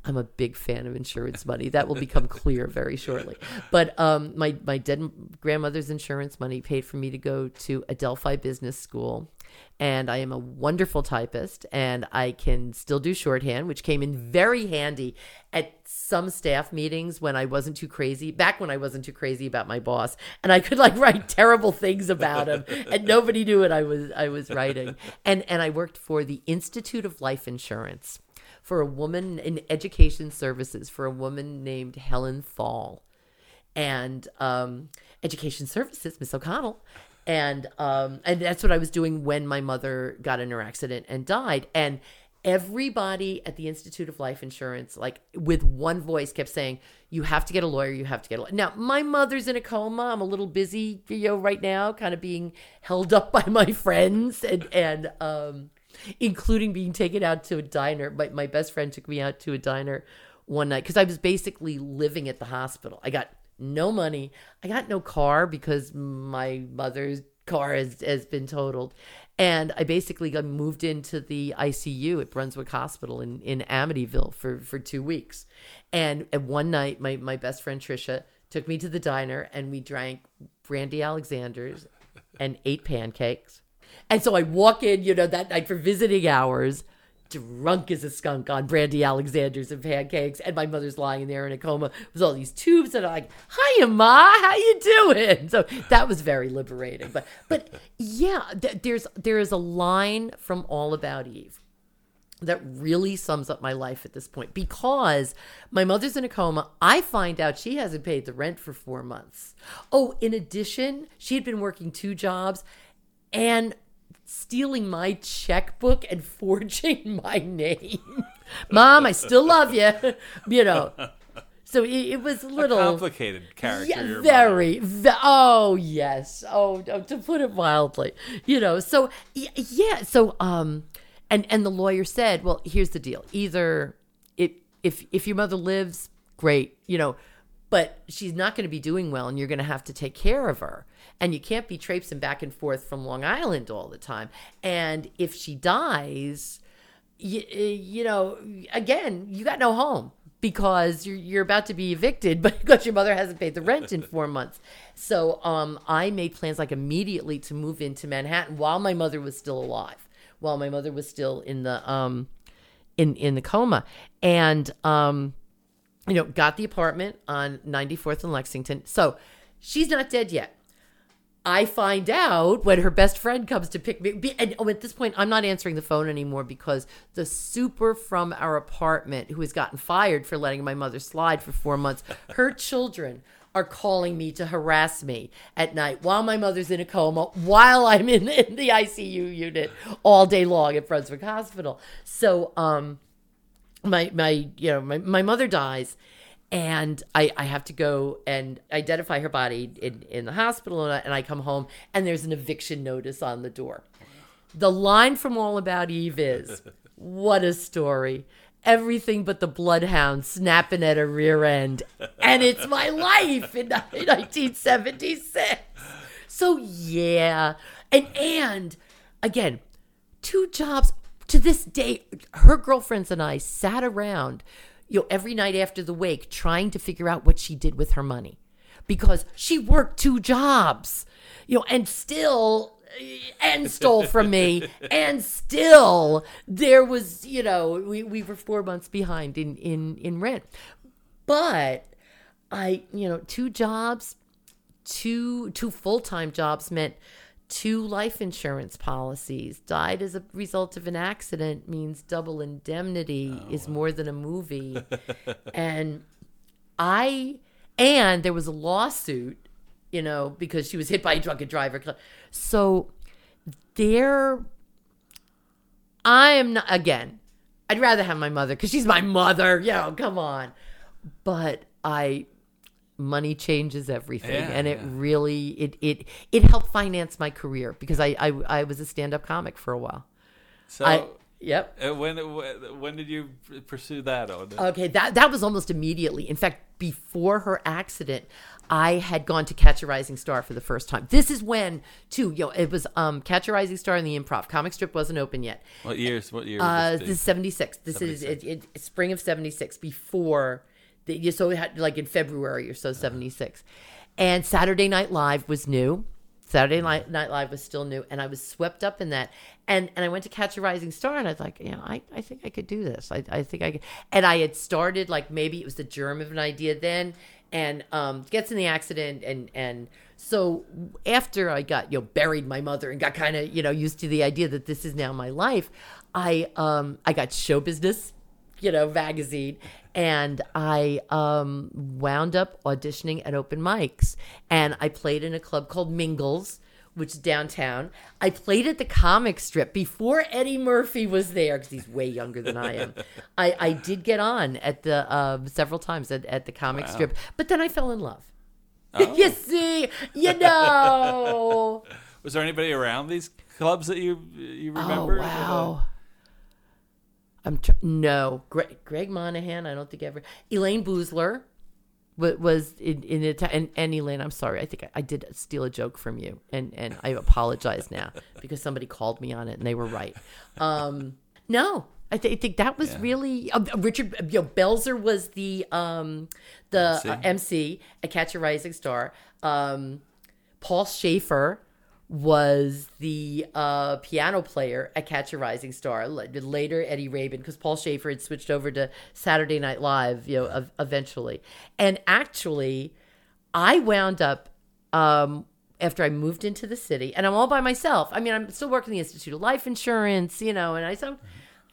I'm a big fan of insurance money. That will become clear very shortly. But um, my my dead grandmother's insurance money paid for me to go to Adelphi Business School, and I am a wonderful typist, and I can still do shorthand, which came in very handy at some staff meetings when I wasn't too crazy. Back when I wasn't too crazy about my boss, and I could like write terrible things about him, and nobody knew what I was I was writing. And and I worked for the Institute of Life Insurance for a woman in education services for a woman named Helen Fall and um, education services, Miss O'Connell. And um, and that's what I was doing when my mother got in her accident and died. And everybody at the Institute of Life Insurance, like with one voice, kept saying, "You have to get a lawyer. You have to get a lawyer." Now my mother's in a coma. I'm a little busy, you know, right now, kind of being held up by my friends and and um, including being taken out to a diner. My my best friend took me out to a diner one night because I was basically living at the hospital. I got no money. I got no car because my mother's car has, has been totaled. And I basically got moved into the ICU at Brunswick Hospital in, in Amityville for, for two weeks. And, and one night, my, my best friend Trisha took me to the diner and we drank Brandy Alexander's and ate pancakes. And so I walk in, you know, that night for visiting hours, drunk as a skunk on Brandy Alexander's and pancakes, and my mother's lying there in a coma with all these tubes, and I'm like, "Hiya, ma, how you doing?" So that was very liberating. But but yeah, th- there's there is a line from All About Eve that really sums up my life at this point because my mother's in a coma. I find out she hasn't paid the rent for four months. Oh, in addition, she had been working two jobs and stealing my checkbook and (laughs) forging my name. Mom, I still love you. (laughs) You know. So it, it was a little complicated character. yeah, very. ve- oh yes. Oh, to put it mildly, you know. So yeah. So um, and and the lawyer said, well, here's the deal. Either it if if your mother lives, great, you know, but she's not going to be doing well, and you're going to have to take care of her, and you can't be traipsing back and forth from Long Island all the time. And if she dies, you, you know, again, you got no home because you're you're about to be evicted, (laughs) because your mother hasn't paid the rent in four months. So um, I made plans like immediately to move into Manhattan while my mother was still alive, while my mother was still in the um, in in the coma, and um, you know, got the apartment on 94th and Lexington. So she's not dead yet. I find out when her best friend comes to pick me. And oh, at this point, I'm not answering the phone anymore because the super from our apartment, who has gotten fired for letting my mother slide for four months, her (laughs) children are calling me to harass me at night while my mother's in a coma, while I'm in, in the ICU unit all day long at Brunswick Hospital. So, um, my my you know my, my mother dies and I, I have to go and identify her body in, in the hospital and I, and I come home and there's an eviction notice on the door. The line from all about eve is (laughs) what a story. Everything but the bloodhound snapping at a rear end. And it's my life in 1976 so yeah. And and again two jobs to this day her girlfriends and i sat around you know every night after the wake trying to figure out what she did with her money. Because she worked two jobs you know and still and stole from me. (laughs) And still there was you know we, we were four months behind in in in rent. But i you know two jobs two two full-time jobs meant two life insurance policies. Died as a result of an accident means double indemnity oh, is more than a movie. (laughs) And i and there was a lawsuit you know because she was hit by a drunken driver. So there i am not again i'd rather have my mother because she's my mother you know come on. But i money changes everything Yeah, and it yeah. really it it it helped finance my career because i i, I was a stand-up comic for a while So, i yep uh, when when did you pursue that? Okay, that that was almost immediately. In fact, before her accident, I had gone to Catch a Rising Star for the first time. This is when, too, you know, it was um, Catch a Rising Star in the Improv. Comic strip wasn't open yet. what years? What year? Uh, this this is seventy six. This is it, it, spring of seventy six. Before the you so had like in February or so seventy six, and Saturday Night Live was new. Saturday Night, Night Live was still new, and I was swept up in that. And and I went to Catch a Rising Star, and I was like, you know, I, I think I could do this. I, I think I could. And I had started like maybe it was the germ of an idea then, and um, gets in the accident, and and so after I got you know buried my mother and got kind of you know used to the idea that this is now my life, I um I got show business you know, magazine. And I um, wound up auditioning at open mics. And I played in a club called Mingles, which is downtown. I played at the comic strip before Eddie Murphy was there because he's way younger than I am. (laughs) I, I did get on at the um, several times at, at the comic strip, but then I fell in love. (laughs) you see, you know. (laughs) Was there anybody around these clubs that you you remember? Oh wow. I'm tr- no Greg, Greg Monahan. I don't think ever. Elayne Boosler wa- was in in it. And, and Elayne, I'm sorry. I think I, I did steal a joke from you, and and I apologize now (laughs) because somebody called me on it and they were right. Um, no. I, th- I think that was really uh, Richard. You know, Belzer was the um, the MC. uh, MC at Catch a Rising Star. Um, Paul Shaffer was the uh, piano player at Catch a Rising Star. Later, Eddie Rabin, because Paul Shaffer had switched over to Saturday Night Live, you know, ev- eventually. And actually, I wound up um, after I moved into the city, and I'm all by myself. I mean, I'm still working the Institute of Life Insurance, you know, and I so.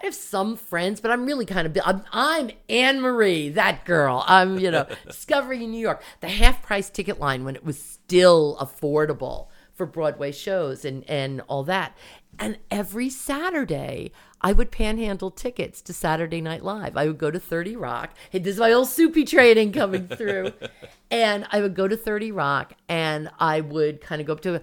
I have some friends, but I'm really kind of I'm, I'm Anne Marie, that girl. I'm you know (laughs) discovering New York the half price ticket line when it was still affordable for Broadway shows and and all that. And every Saturday, I would panhandle tickets to Saturday Night Live. I would go to 30 Rock. Hey, this is my old soupy training coming through. (laughs) and I would go to 30 Rock and I would kind of go up to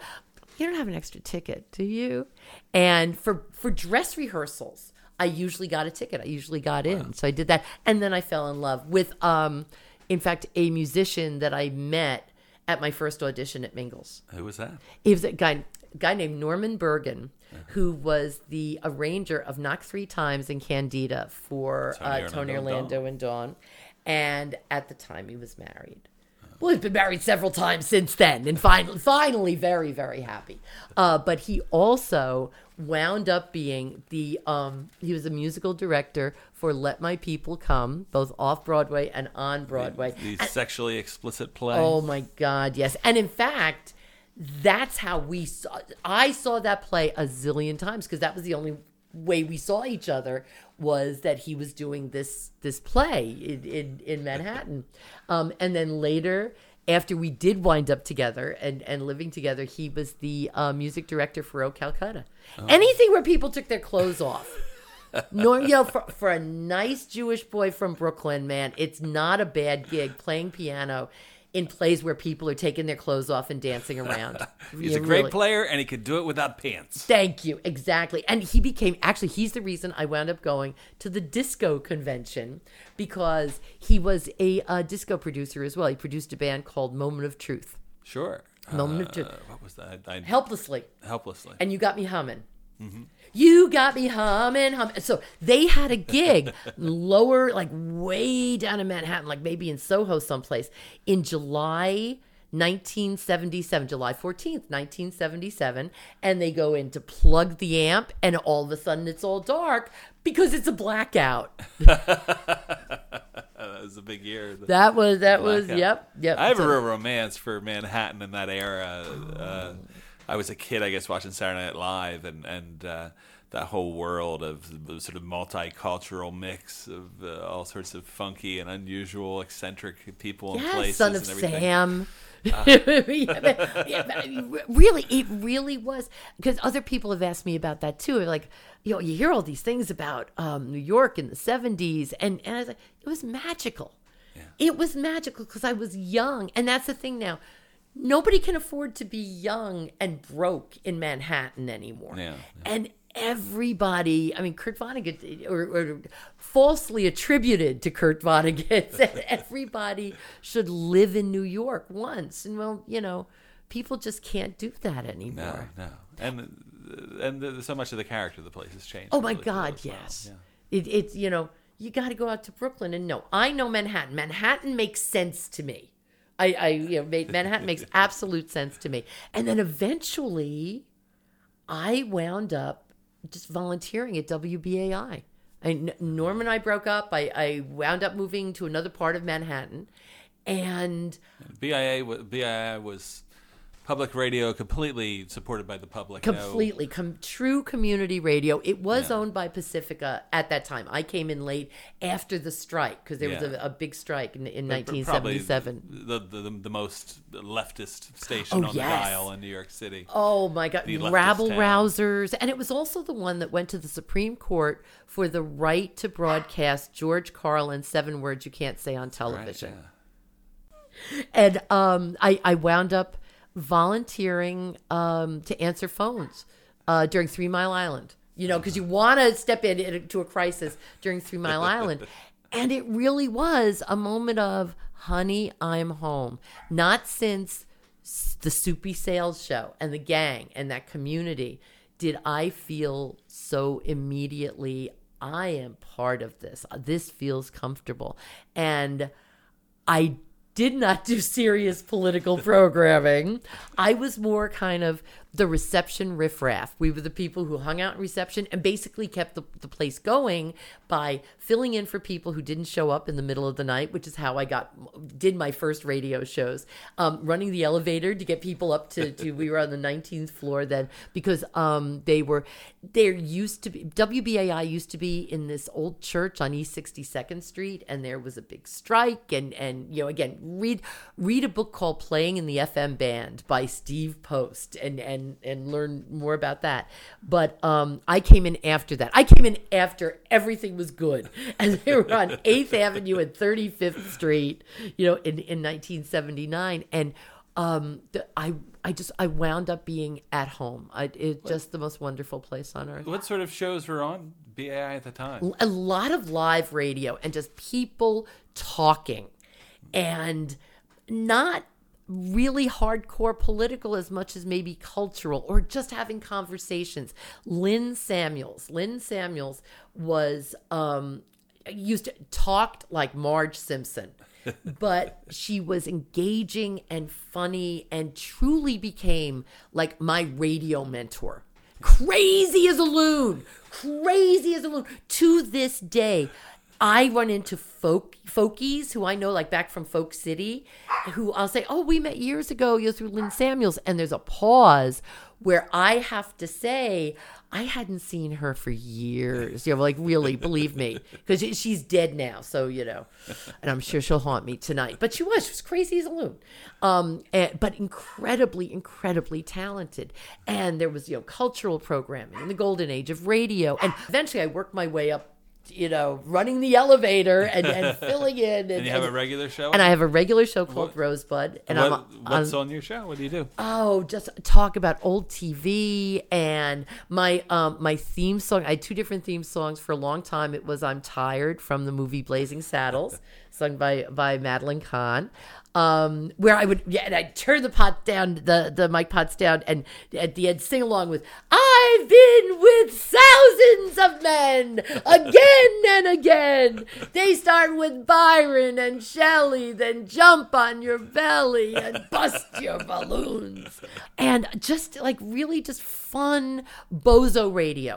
you don't have an extra ticket, do you? And for for dress rehearsals, I usually got a ticket. I usually got in. So I did that. And then I fell in love with um in fact a musician that I met at my first audition at Mingles. Who was that? It was a guy guy named Norman Bergen, who was the arranger of Knock Three Times and Candida for Tony uh, Tony Orlando and Orlando and Dawn. And at the time, he was married. Well, he's been married several times since then, and finally, finally, very, very happy. Uh, but he also wound up being the um, he was a musical director for Let My People Come, both off Broadway and on Broadway. The sexually explicit play. Oh my God, yes. And in fact, that's how we saw. I saw that play a zillion times because that was the only way we saw each other was that he was doing this this play in in, in Manhattan, (laughs) um, and then later. After we did wind up together and, and living together, he was the uh, music director for O Calcutta. Anything where people took their clothes off. Nor, you know, for, for a nice Jewish boy from Brooklyn, man, it's not a bad gig playing piano in plays where people are taking their clothes off and dancing around. (laughs) He's Yeah, a great really. player, and he could do it without pants. Thank you. Exactly. And he became actually he's the reason I wound up going to the disco convention because he was a uh, disco producer as well. He produced a band called Moment of Truth. Sure. Moment of truth. Uh, what was that? I, Helplessly. helplessly. and you got me humming. You got me humming, humming. So they had a gig (laughs) lower, like way down in Manhattan, like maybe in Soho someplace, in July 1977, July 14th, 1977. And they go in to plug the amp, and all of a sudden it's all dark because it's a blackout. (laughs) that was a big year. That was, that was, yep, yep. I have a real romance for Manhattan in that era. Uh, I was a kid, I guess, watching Saturday Night Live, and and uh, that whole world of the sort of multicultural mix of uh, all sorts of funky and unusual, eccentric people and places son of and everything. Sam. (laughs) Yeah, but- yeah, but really, it really was because other people have asked me about that too. Like, you know, you hear all these things about um, New York in the '70s, and and I was like, it was magical. It was magical because I was young, and that's the thing now. Nobody can afford to be young and broke in Manhattan anymore. Yeah, And everybody, I mean, Kurt Vonnegut, or, or falsely attributed to Kurt Vonnegut, (laughs) said everybody should live in New York once. And well, you know, people just can't do that anymore. no, no. and and the, so much of the character of the place has changed. Oh my really cool God, well. yes. Yeah. It, it's, you know, you got to go out to Brooklyn and no, I know Manhattan. Manhattan makes sense to me. I, I you know, made, Manhattan makes (laughs) absolute sense to me. And then eventually, I wound up just volunteering at WBAI. I, Norm and I broke up. I, I wound up moving to another part of Manhattan. And BIA BII was public radio, completely supported by the public. no- completely com- true community radio it was Yeah. owned by pacifica at that time i came in late after the strike because there was a, a big strike in, in But pr- probably 1977 The, the the most leftist station Oh, on yes. the dial in New York City. Oh my God, The rabble rousers. And it was also the one that went to the Supreme Court for the right to broadcast George Carlin's Seven Words You Can't Say on Right, Television. yeah. and um, I, I wound up volunteering um, to answer phones uh, during Three Mile Island. You know, because you want to step in- into a crisis during Three Mile (laughs) Island. And it really was a moment of, honey, I'm home. Not since the Soupy Sales Show and the gang and that community did I feel so immediately, I am part of this. This feels comfortable. And I did not do serious political programming. I was more kind of the reception riffraff. We were the people who hung out in reception and basically kept the, the place going by filling in for people who didn't show up in the middle of the night, which is how I got did my first radio shows. Um, running the elevator to get people up to, to we were on the 19th floor then because um, they were there used to be WBAI used to be in this old church on East 62nd Street and there was a big strike and and you know again read read a book called Playing in the FM Band by Steve Post and and and learn more about that. But um, I came in after that. I came in after everything was good (laughs) and they were on 8th Avenue and 35th Street, you know, in in 1979 and um the, I I just I wound up being at home. I, it's just the most wonderful place on earth. What sort of shows were on BAI at the time? A lot of live radio and just people talking, and not really hardcore political as much as maybe cultural or just having conversations. Lynn Samuels, Lynn Samuels was um used to talked like Marge Simpson. (laughs) but she was engaging and funny and truly became like my radio mentor. Crazy as a loon, crazy as a loon. To this day, I run into folk folkies who I know like back from Folk City, who I'll say, "Oh, we met years ago. You're through Lynn Samuels," and there's a pause where I have to say, I hadn't seen her for years. You know, like really, believe me, because she's dead now. So you know, and I'm sure she'll haunt me tonight. But she was, she was crazy as a loon, um, and, but incredibly, incredibly talented. And there was you know cultural programming in the golden age of radio, and eventually I worked my way up you know, running the elevator and, and (laughs) filling in. And, And you have a regular show? and I have a regular show called What- Rosebud, and What- I'm what's on, on your show? What do you do? oh, just talk about old TV and my um my theme song. I had two different theme songs for a long time. It was "I'm Tired" from the movie Blazing Saddles, sung by by Madeline Kahn. Um, where I would yeah, and I'd turn the pot down, the the mic pots down, and at the end sing along with "I've been with thousands of men again and again." They start with Byron and Shelley, then jump on your belly and bust your balloons, and just like really just fun bozo radio.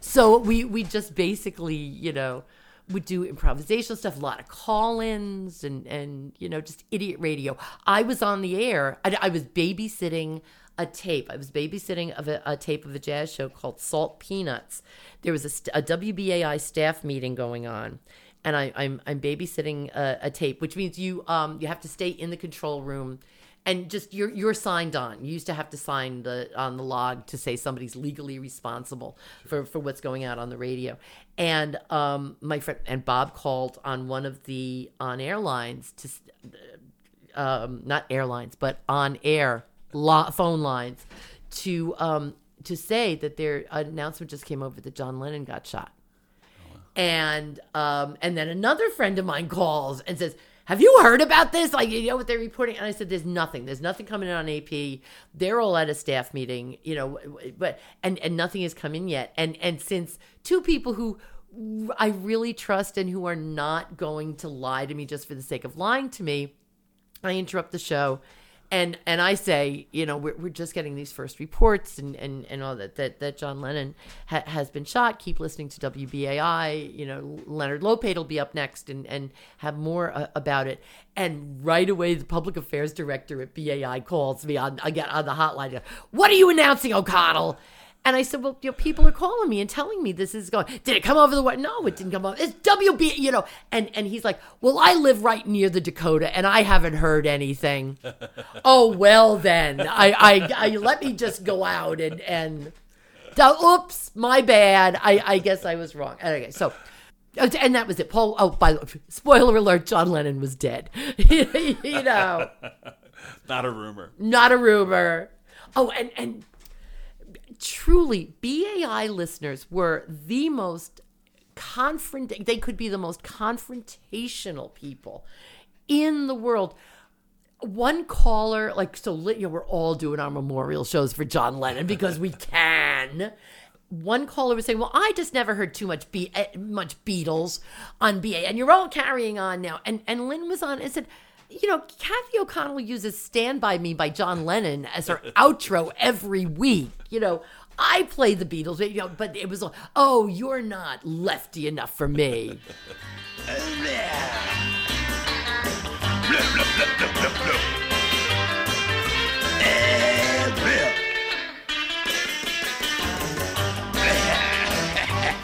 So we we just basically you know would do improvisational stuff, a lot of call-ins and and you know just idiot radio. I was on the air. I, I was babysitting a tape. I was babysitting of a, a tape of a jazz show called Salt Peanuts. There was a, a WBAI staff meeting going on, and I, I'm I'm babysitting a, a tape, which means you um you have to stay in the control room and just you're you're signed on. You used to have to sign the on the log to say somebody's legally responsible for for what's going out on the radio. And um, my friend and Bob called on one of the on air lines to um, not airlines but on air lo- phone lines to um, to say that their announcement just came over that John Lennon got shot and um and then another friend of mine calls and says have you heard about this? Like you know what they're reporting? And i said there's nothing. There's nothing coming in on ap they're all at a staff meeting you know but and and nothing has come in yet. And and since two people who i really trust and who are not going to lie to me just for the sake of lying to me I interrupt the show and and I say, you know, we're, we're just getting these first reports and, and, and all that, that, that John Lennon ha- has been shot. Keep listening to WBAI. You know, Leonard Lopate will be up next and, and have more uh, about it. And right away, the public affairs director at BAI calls me on, again, on the hotline. What are you announcing, O'Connell? And I said, well, you know, people are calling me and telling me this is going. Did it come over the wire? No, it didn't come over. It's WB, you know. And and he's like, well, I live right near the Dakota, and I haven't heard anything. (laughs) oh well, then I, I I let me just go out and and. Oops, my bad. I I guess I was wrong. Okay, so. And that was it. Paul. Oh, by the spoiler alert: John Lennon was dead. (laughs) you know, (laughs) Not a rumor. not a rumor. Oh, and and truly, BAI listeners were the most confront. They could be the most confrontational people in the world. One caller, like so, you know, we're all doing our memorial shows for John Lennon because we (laughs) can. One caller was saying, "Well, I just never heard too much be eh, much Beatles on BA, and you're all carrying on now." And and Lynn was on and said, "You know, Kathy O'Connell uses "Stand by Me" by John Lennon as her (laughs) outro every week. You know, I play the Beatles, you know, but it was all, oh, you're not lefty enough for me."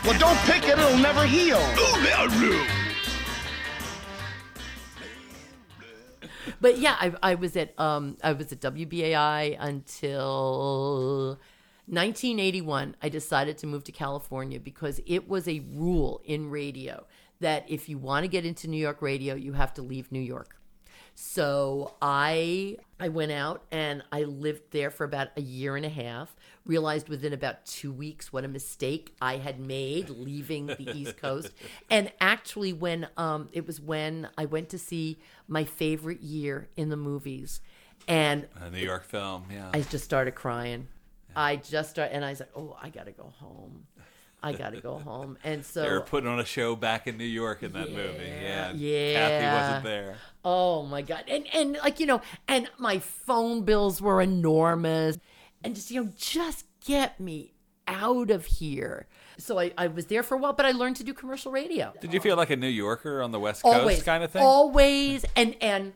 Well, don't pick it, it'll never heal. But yeah, I, I was at um I was at WBAI until 1981. I decided to move to California because it was a rule in radio that if you want to get into New York radio, you have to leave New York. So I I went out and I lived there for about a year and a half. Realized within about two weeks what a mistake I had made leaving the East Coast. (laughs) And actually, when um, it was when I went to see my favorite year in the movies, and A New York film, yeah. I just started crying. I just started, and I was like, "Oh, I gotta go home." I got to go (laughs) home. And so They were putting on a show back in New York in that movie. Yeah. Yeah. Kathy wasn't there. Oh my god. And and like, you know, and my phone bills were enormous. And just, you know, just get me out of here. So I, I was there for a while, but I learned to do commercial radio. Did you feel like a New Yorker on the West Coast Always kind of thing? Always and and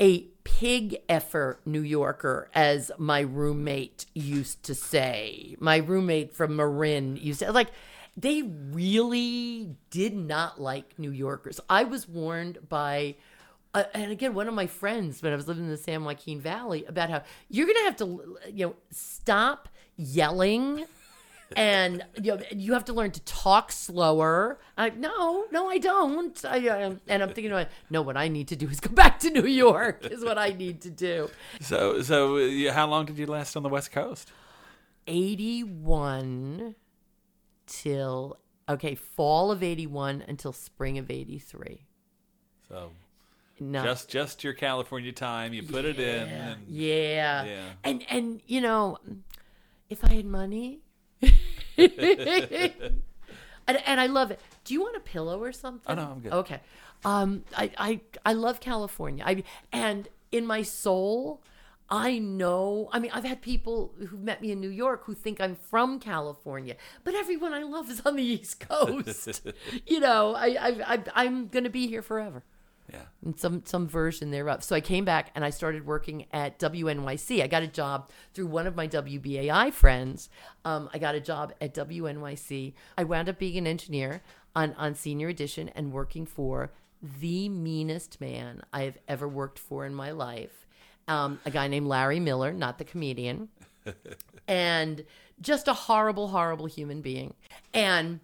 a pig effer New Yorker, as my roommate used to say. My roommate from Marin used to like they really did not like New Yorkers. I was warned by uh, and again, one of my friends when I was living in the San Joaquin Valley about how you're gonna have to, you know, stop yelling, and you know, you have to learn to talk slower. I'm like, no, no, I don't. I, um, and I'm thinking, no, what I need to do is go (laughs) back to New York. Is what I need to do. So, so how long did you last on the West Coast? 81 till okay, fall of 81 until spring of 83. So No. just just your California time, you put it in. And, Yeah. Yeah. And and you know, if I had money (laughs) and, and I love it. Do you want a pillow or something? Oh, no, I'm good. Okay. Um I I I love California. I and in my soul I know. I mean, I've had people who've met me in New York who think I'm from California, but everyone I love is on the (laughs) East Coast. (laughs) you know, I, I, I I'm gonna be here forever yeah. and some some version thereof. So I came back and I started working at WNYC. I got a job through one of my WBAI friends. Um, I got a job at WNYC. I wound up being an engineer on on Senior Edition and working for the meanest man I have ever worked for in my life. Um, a guy named Larry Miller, not the comedian, (laughs) and just a horrible, horrible human being. And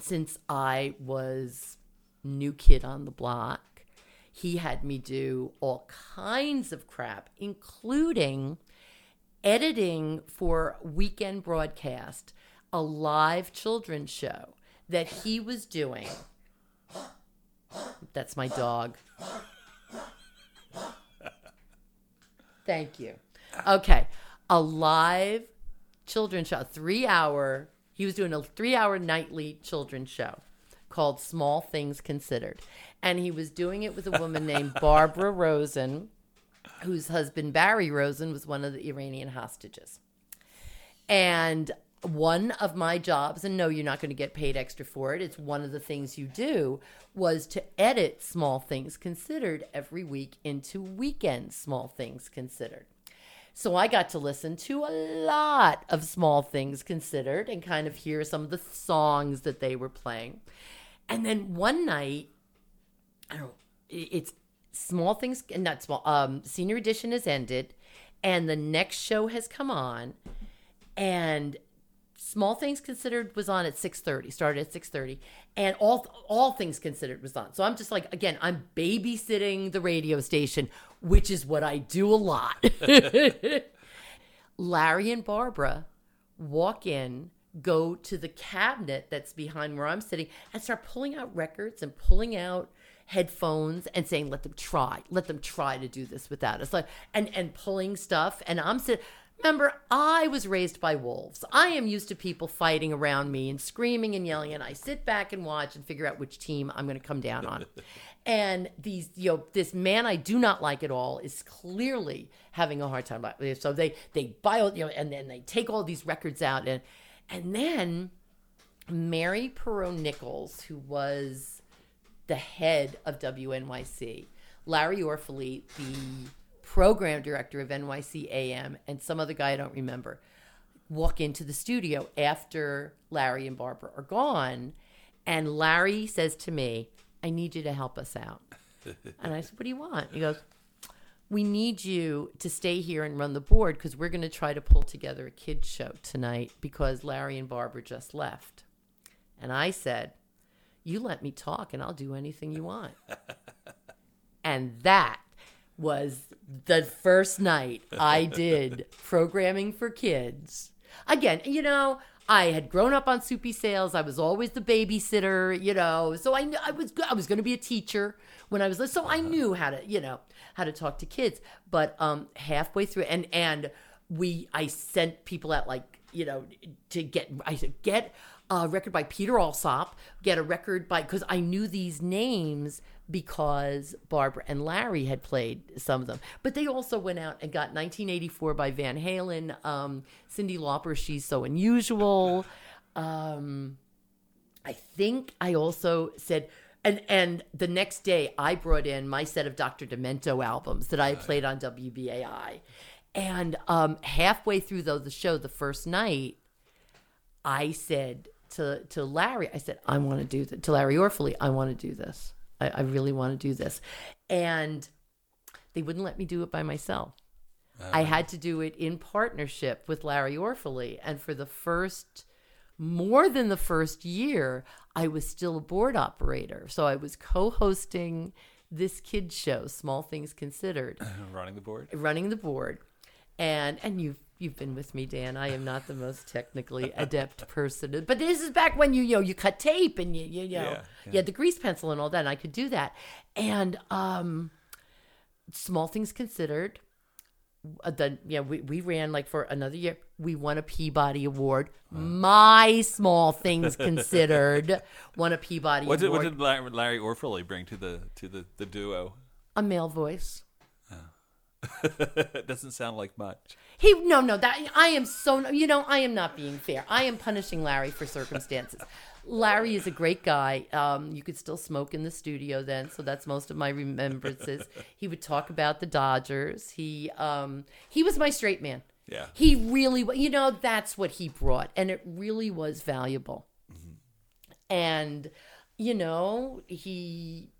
since I was new kid on the block, he had me do all kinds of crap, including editing for weekend broadcast a live children's show that he was doing. That's my dog. Thank you. Okay. A live children's show, three hour. He was doing a three hour nightly children's show called Small Things Considered. And he was doing it with a woman named (laughs) Barbara Rosen, whose husband Barry Rosen was one of the Iranian hostages. And one of my jobs, and no, you're not going to get paid extra for it, it's one of the things you do, was to edit Small Things Considered every week into Weekend Small Things Considered. So I got to listen to a lot of Small Things Considered and kind of hear some of the songs that they were playing. And then one night, I don't it's small things and not small um senior edition has ended and the next show has come on and small things considered was on at 6.30 started at 6.30 and all all things considered was on. So i'm just like again i'm babysitting the radio station which is what i do a lot. (laughs) Larry and barbara walk in go to the cabinet that's behind where i'm sitting and start pulling out records and pulling out headphones and saying let them try let them try to do this without us. Like and and pulling stuff. And i'm sitting remember i was raised by wolves. I am used to people fighting around me and screaming and yelling and i sit back and watch and figure out which team i'm going to come down on. (laughs) And these you know this man i do not like at all is clearly having a hard time. So they they buy you know and then they take all these records out and and then mary perot nichols who was the head of WNYC, Larry Orfley, the program director of NYC AM, and some other guy I don't remember, walk into the studio after Larry and Barbara are gone. And Larry says to me, I need you to help us out. (laughs) and I said, What do you want? He goes, We need you to stay here and run the board because we're going to try to pull together a kids show tonight because Larry and Barbara just left. And I said, you let me talk and I'll do anything you want. (laughs) and that was the first night I did programming for kids. Again, you know, I had grown up on Soupy Sales. I was always the babysitter, you know. So I knew I was I was going to be a teacher when I was little. So I knew how to, you know, how to talk to kids. But um halfway through and and we I sent people out like you know, to get I said get a record by Peter Alsop, get a record by because I knew these names because Barbara and Larry had played some of them. But they also went out and got 1984 by Van Halen, um, Cyndi Lauper, She's So Unusual. Um, I think I also said, and and the next day I brought in my set of Dr. Demento albums that I had played on WBAI, and um, halfway through though the show the first night, I said to to Larry, I said I want to do that to Larry Orfully, I want to do this, I, I really want to do this, and they wouldn't let me do it by myself. I uh-huh. had to do it in partnership with Larry Orfully, and for the first more than the first year, I was still a board operator. So I was co hosting this kids show, Small Things Considered, (laughs) Running the board. running the board. And and you've you've been with me, Dan. I am not the most technically adept person. But this is back when you you know you cut tape and you you, you know Yeah, you had the grease pencil and all that, and I could do that. And um small things considered uh, the yeah we, we ran like for another year we won a peabody award my small things considered (laughs) won a peabody What did, award what did Larry, Larry bring to the to the, the duo? a male voice (laughs) it doesn't sound like much. He no no that i am so you know i am not being fair i am punishing larry for circumstances larry is a great guy um, you could still smoke in the studio then so that's most of my remembrances he would talk about the dodgers he um, he was my straight man Yeah. He really, you know, that's what he brought, and it really was valuable. And you know, he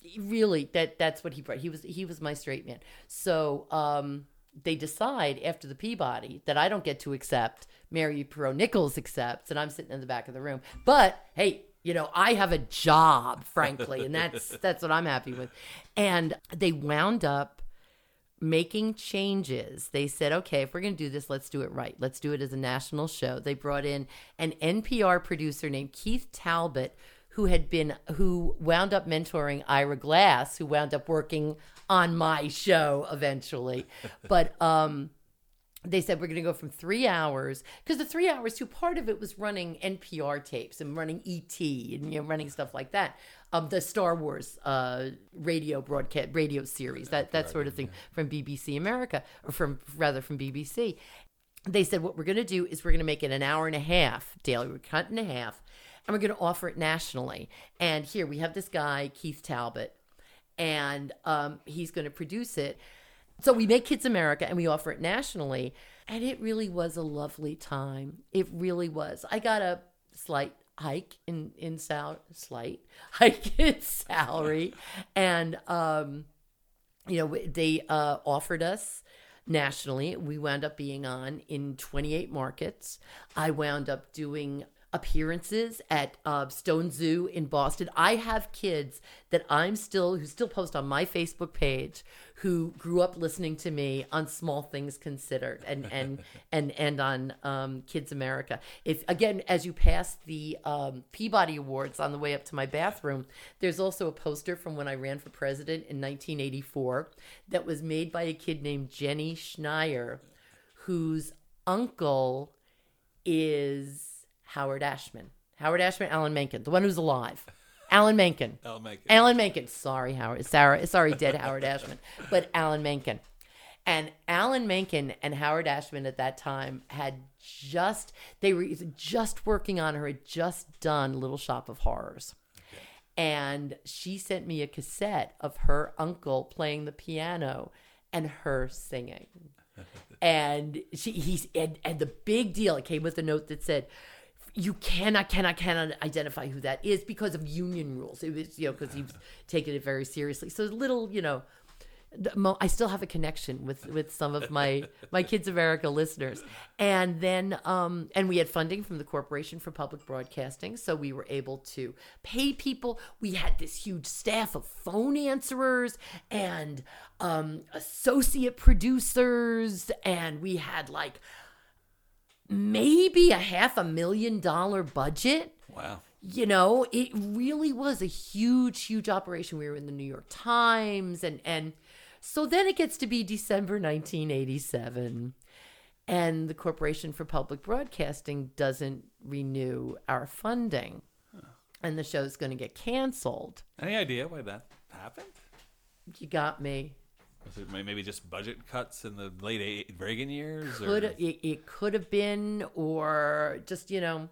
he really that that's what he brought. He was he was my straight man. So um, they decide after the Peabody that I don't get to accept. Mary Perot Nichols accepts, and I'm sitting in the back of the room. But hey, you know, I have a job, frankly, and that's (laughs) that's what I'm happy with. And they wound up making changes. They said, okay, if we're going to do this, let's do it right. Let's do it as a national show. They brought in an NPR producer named Keith Talbot, who had been, who wound up mentoring Ira Glass, who wound up working on my show eventually. (laughs) But, um, they said we're going to go from three hours because the three hours too part of it was running npr tapes and running et and you know running stuff like that. Um the star wars uh radio broadcast radio series that that sort of thing from bbc america or from rather from bbc they said what we're going to do is we're going to make it an hour and a half daily we're cut in a half and we're going to offer it nationally and here we have this guy keith talbot and um, he's going to produce it so we make Kids America and we offer it nationally. And it really was a lovely time. It really was. I got a slight hike in in sal slight (laughs) hike in salary, and um, you know they uh, offered us nationally. We wound up being on in 28 markets. I wound up doing appearances at uh, Stone Zoo in Boston. I have kids that I'm still who still post on my Facebook page who grew up listening to me on Small Things Considered and and (laughs) and and on um, Kids America. If again, as you pass the um, Peabody Awards on the way up to my bathroom, there's also a poster from when I ran for president in 1984 that was made by a kid named Jenny Schneier, whose uncle is Howard Ashman. Howard Ashman, Alan Menken, the one who's alive. Alan Menken. Make it. Alan Menken. Sorry, Howard. Sarah. Sorry, dead Howard Ashman. But Alan Menken. And Alan Menken and Howard Ashman at that time had just they were just working on her had just done Little Shop of Horrors. And she sent me a cassette of her uncle playing the piano and her singing. (laughs) and she he's and, and the big deal it came with a note that said you cannot, cannot, cannot identify who that is because of union rules. It was, you know, because he was taking it very seriously. So little, you know, I still have a connection with with some of my my Kids America listeners, and then um and we had funding from the Corporation for Public Broadcasting, so we were able to pay people. We had this huge staff of phone answerers and um associate producers, and we had like maybe a half a million dollar budget Wow. you know it really was a huge huge operation we were in the new york times and and so then it gets to be december 1987 and the Corporation for Public Broadcasting doesn't renew our funding, and the show's going to get canceled. Any idea why that happened? You got me. Maybe just budget cuts in the late Reagan years? or- Could it, it could have been, or just you know,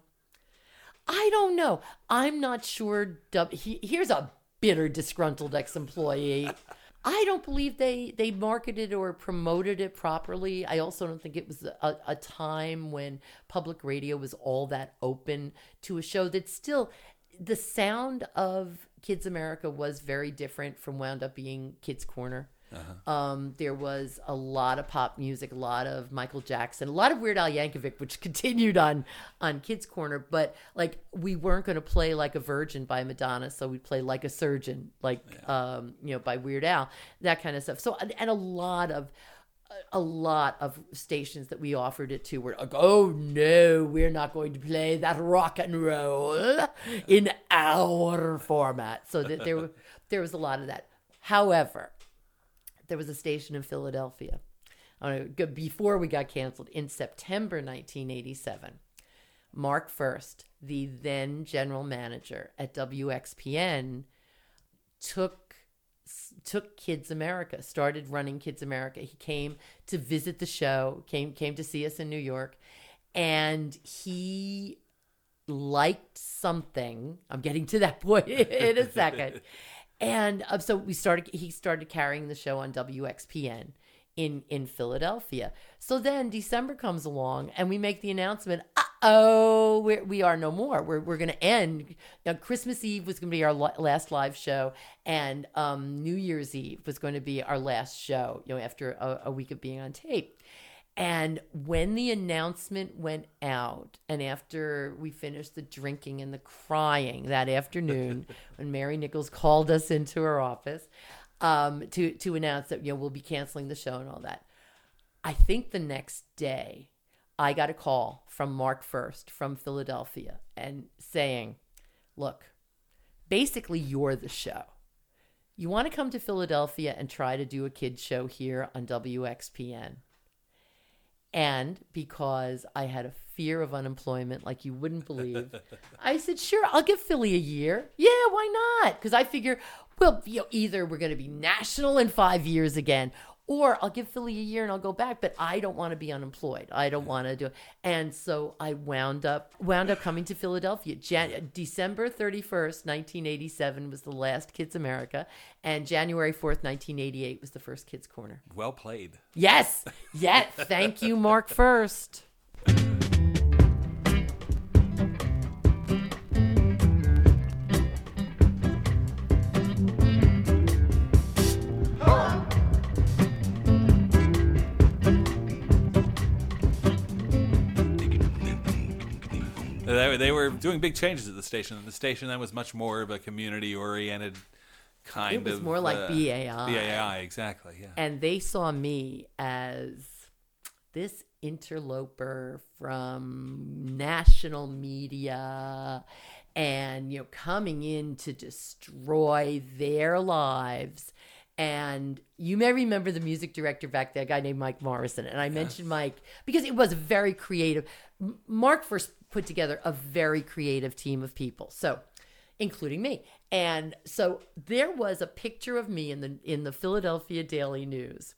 I don't know. I'm not sure. He, here's a bitter, disgruntled ex-employee. I don't believe they they marketed or promoted it properly. I also don't think it was a, a time when public radio was all that open to a show that still the sound of Kids America was very different from wound up being Kids Corner. Um, there was a lot of pop music, a lot of Michael Jackson, a lot of Weird Al Yankovic, which (laughs) continued on on Kids Corner. But like, we weren't going to play like a Virgin by Madonna, so we'd play like a Surgeon, like um, you know, by Weird Al, that kind of stuff. So and and a lot of a lot of stations that we offered it to were like, oh no, we're not going to play that rock and roll in our format. So that there, (laughs) there was a lot of that. However, there was a station in Philadelphia before we got canceled in September 1987. Mark Fuerst, the then general manager at WXPN, took took Kids America, started running Kids America. He came to visit the show, came came to see us in New York, and he liked something. I'm getting to that point (laughs) in a second. (laughs) And uh, so we started he started carrying the show on WXPN in in Philadelphia. So then December comes along and we make the announcement, "Uh-oh, we're, we are no more. We're we're going to end. Christmas Eve was going to be our la- last live show and um, New Year's Eve was going to be our last show, you know, after a, a week of being on tape. And when the announcement went out, and after we finished the drinking and the crying that afternoon, (laughs) when Mary Nichols called us into her office um, to to announce that you know we'll be canceling the show and all that, I think the next day I got a call from Mark Fuerst from Philadelphia and saying, "Look, basically you're the show. You want to come to Philadelphia and try to do a kids show here on WXPN." And because I had a fear of unemployment like you wouldn't believe, (laughs) I said, sure, I'll give Philly a year. Yeah, why not? Because I figure, well, you know, either we're going to be national in five years again, or I'll give Philly a year and I'll go back. But I don't want to be unemployed. I don't want to do it. And so I wound up wound up coming to Philadelphia. Jan- December thirty first, nineteen eighty seven, was the last Kids America, and January fourth, nineteen eighty eight, was the first Kids Corner. Well played. Yes. Yes. Thank you, Mark (laughs) Fuerst. They, they were doing big changes at the station. The station then was much more of a community-oriented kind of. It was of. more like uh, BAI. BAI, exactly. Yeah. And they saw me as this interloper from national media and you know coming in to destroy their lives and you may remember the music director back there, a guy named Mike Morrison. And I mentioned Mike because it was very creative. Mark Fuerst put together a very creative team of people. So, including me. And so there was a picture of me in the in the Philadelphia Daily News.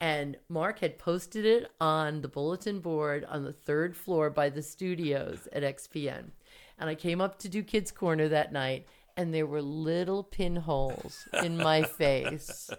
And Mark had posted it on the bulletin board on the third floor by the studios at XPN. And I came up to do Kids Corner that night, and there were little pinholes in my face.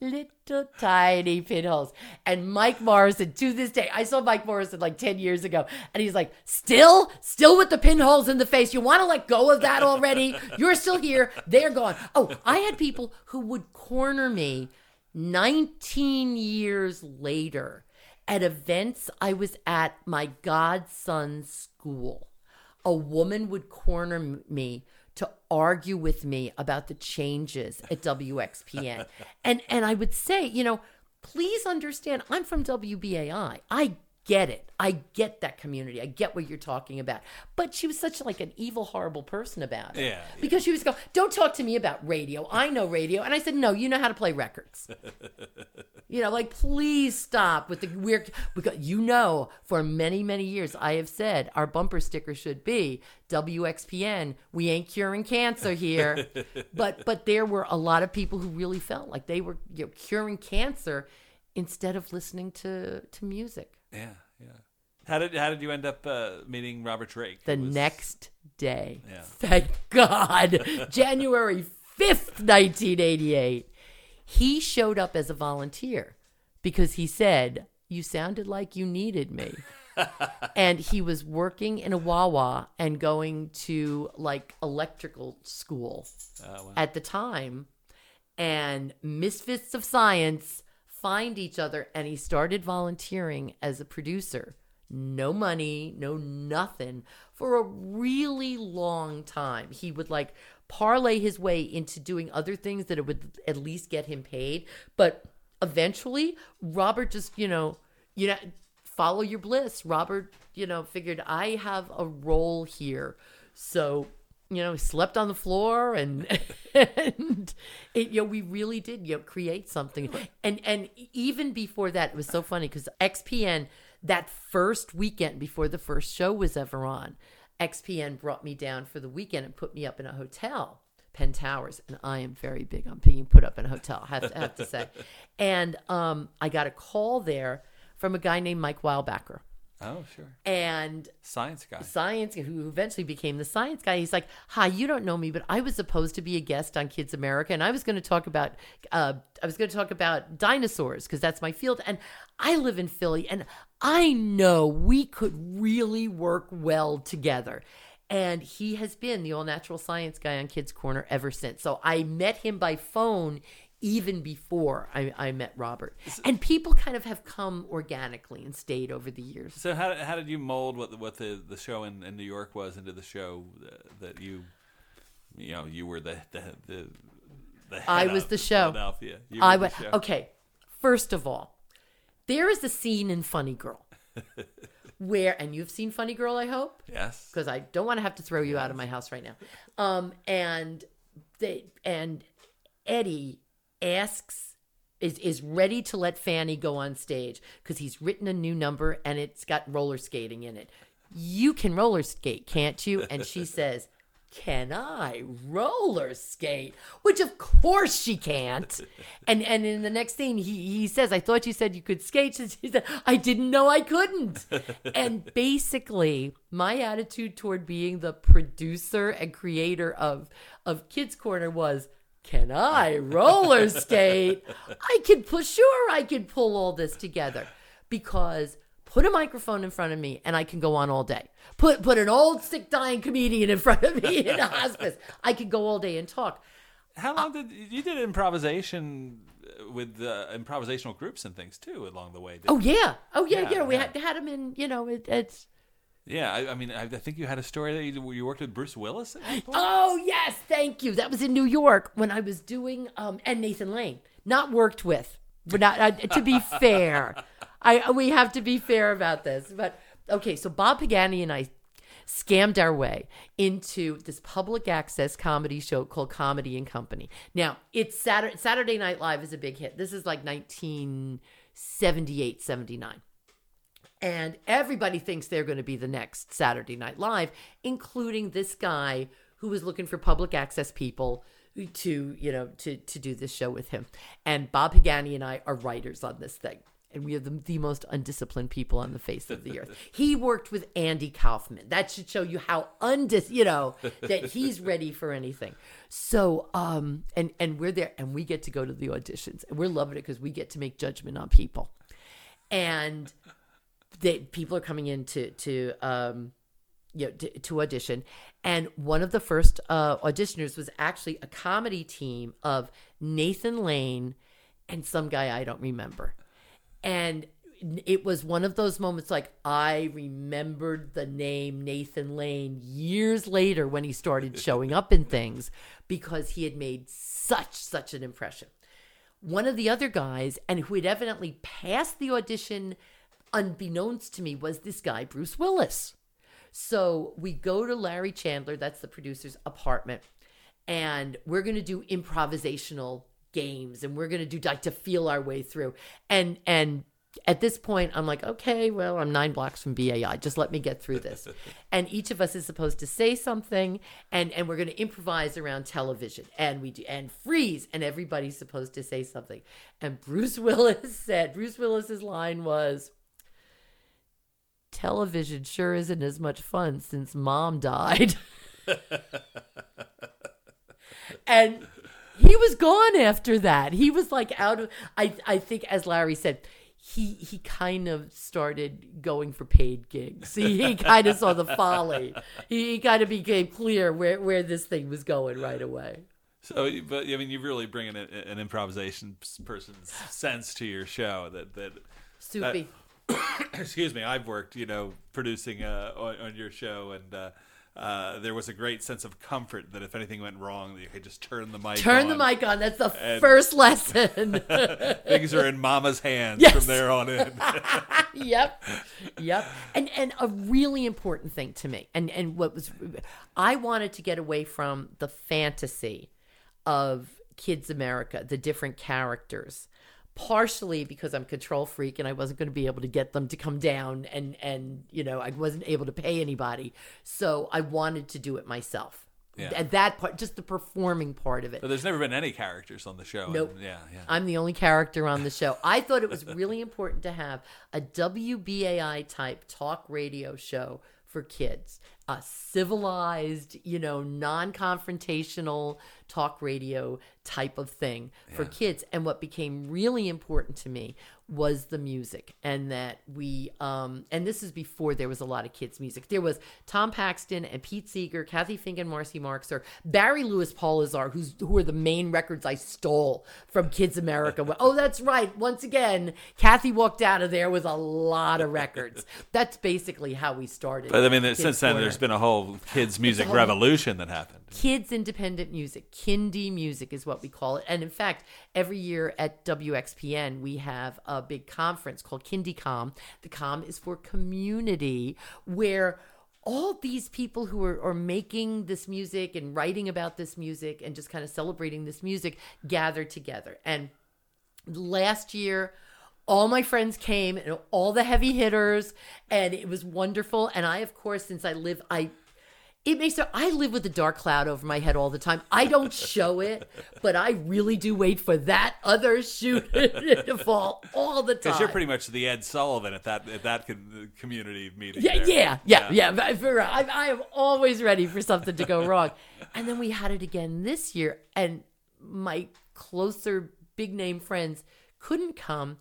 Little tiny pinholes. And Mike Morrison, to this day, I saw Mike Morrison like 10 years ago, and he's like, still, still with the pinholes in the face. You want to let go of that already? You're still here. They're gone. Oh, I had people who would corner me 19 years later at events I was at my godson's school. A woman would corner me to argue with me about the changes at WXPN. and and I would say, you know, please understand I'm from WBAI. I get it. I get that community. I get what you're talking about. But she was such like an evil, horrible person about it. Yeah, Because she was going, don't talk to me about radio. I know radio. And I said, no, you know how to play records. (laughs) you know, like please stop with the weird because you know for many many years I have said our bumper sticker should be WXPN. We ain't curing cancer here, (laughs) but but there were a lot of people who really felt like they were you know, curing cancer instead of listening to to music. Yeah, yeah. How did how did you end up uh, meeting Robert Drake? The was- next day, Yeah. thank God, (laughs) January fifth, nineteen eighty eight. He showed up as a volunteer because he said, You sounded like you needed me. (laughs) and he was working in a Wawa and going to like electrical school Oh, wow. at the time. And misfits of science find each other, and he started volunteering as a producer. No money, no nothing for a really long time. He would like parlay his way into doing other things that it would at least get him paid. But eventually, Robert just, you know, you know, follow your bliss. Robert, you know, figured I have a role here. So, you know, slept on the floor and (laughs) and it, you know, we really did, you know, create something. And and even before that, it was so funny because XPN that first weekend before the first show was ever on, XPN brought me down for the weekend and put me up in a hotel. Penn Towers, and I am very big on being put up in a hotel. Have to have to say, and um, I got a call there from a guy named Mike Weilbacher, oh, sure. and Science guy. science who eventually became the science guy he's like hi you don't know me but i was supposed to be a guest on kids america and i was going to talk about uh, i was going to talk about dinosaurs because that's my field and i live in philly and i know we could really work well together and he has been the all natural science guy on kids corner ever since so i met him by phone even before I, I met Robert. And people kind of have come organically and stayed over the years. So how, how did you mold what the, what the, the show in, in New York was into the show that you you know you were the the the, the I was of the show. Philadelphia. You I were went, the show. okay. First of all, there is a scene in Funny Girl (laughs) where, and you've seen Funny Girl, I hope, Yes. because I don't want to have to throw you out of my house right now. Um, and they and Eddie asks is is ready to let Fanny go on stage because he's written a new number and it's got roller skating in it. You can roller skate, can't you? And she (laughs) says, Can I roller skate? Which of course she can't. And and in the next scene, he, he says, I thought you said you could skate. She said, I didn't know I couldn't. and basically, my attitude toward being the producer and creator of of Kids Corner was can I roller skate? I could pull, sure, I could pull all this together because put a microphone in front of me and I can go on all day. Put put an old sick dying comedian in front of me in a hospice. I could go all day and talk. How long did you did improvisation uh, with uh, improvisational groups and things too along the way? Oh yeah, oh yeah, Yeah, yeah. We had had them in. You know, it, it's. Yeah, I, I mean, I, I think you had a story that you, you worked with Bruce Willis. At one point? Oh yes, thank you. That was in New York when I was doing um and Nathan Lane, not worked with, but not uh, to be (laughs) fair. I we have to be fair about this. But okay, so Bob Pagani and I scammed our way into this public access comedy show called Comedy and Company. Now, it's Saturday Saturday Night Live is a big hit. This is like 1978, 79 and everybody thinks they're going to be the next Saturday Night Live, including this guy who was looking for public access people to you know to to do this show with him. And Bob Pagani and I are writers on this thing. And we are the, the most undisciplined people on the face of the earth. (laughs) He worked with Andy Kaufman. That should show you how undis, you know, that he's ready for anything. So, um, and and we're there, and we get to go to the auditions, and we're loving it because we get to make judgment on people. And they people are coming in to to um you know to, to audition. And one of the first uh auditioners was actually a comedy team of Nathan Lane and some guy I don't remember. And it was one of those moments like I remembered the name Nathan Lane years later when he started (laughs) showing up in things because he had made such such an impression. One of the other guys and who had evidently passed the audition unbeknownst to me was this guy Bruce Willis. So we go to Larry Chandler, that's the producer's apartment, and we're going to do improvisational games and we're going to do like to feel our way through. And and at this point I'm like, okay, well, I'm 9 blocks from BAI. Just let me get through this. (laughs) and each of us is supposed to say something and and we're going to improvise around television. And we do and freeze and everybody's supposed to say something. And Bruce (laughs) Willis said, Bruce Willis's line was television sure isn't as much fun since mom died. (laughs) and he was gone after that. He was like out of I I think as Larry said, he he kind of started going for paid gigs. He, he kind of saw the folly. He, he kind of became clear where where this thing was going right away. So, but I mean, you really bring an, an improvisation person's sense to your show that that Soupy. (coughs) excuse me, I've worked, you know, producing uh, on, on your show, and uh, uh, there was a great sense of comfort that if anything went wrong, you could just turn the mic. On. Turn on. the mic on. That's the first lesson. (laughs) Things are in Mama's hands Yes. from there on in. (laughs) yep yep and and a really important thing to me and and what was i wanted to get away from the fantasy of kids america the different characters partially because i'm control freak and i wasn't going to be able to get them to come down and and you know i wasn't able to pay anybody so i wanted to do it myself Yeah. and that part just the performing part of it But there's never been any characters on the show. and- yeah, yeah. I'm the only character on the show. I thought it was (laughs) really important to have a WBAI type talk radio show for kids, a civilized, you know, non confrontational talk radio type of thing for kids. And what became really important to me was the music and that we um and this is before there was a lot of kids music. There was tom paxton and pete seeger Cathy Fink and marcy marxer Barry Louis Polisar who's who are the main records i stole from kids america. (laughs) Oh that's right. Once again kathy walked out of there with a lot of records. (laughs) That's basically how we started But I mean, Kids since then, Corner. there's been a whole kids' music whole- revolution that happened. kids independent music. Kindie music is what we call it. And in fact every year at wxpn we have a big conference called KindieComm the com is for community where all these people who are, are making this music and writing about this music and just kind of celebrating this music gather together. And last year all my friends came and all the heavy hitters and it was wonderful. And i of course since i live i it makes i live with a dark cloud over my head all the time i don't show it but i really do wait for that other shoe (laughs) to fall all the time Because you're pretty much the Ed Sullivan at that at that community meeting. yeah, there. yeah, yeah, yeah. but for- I, I am always ready for something to go (laughs) wrong. And then we had it again this year, and my closer big name friends couldn't come.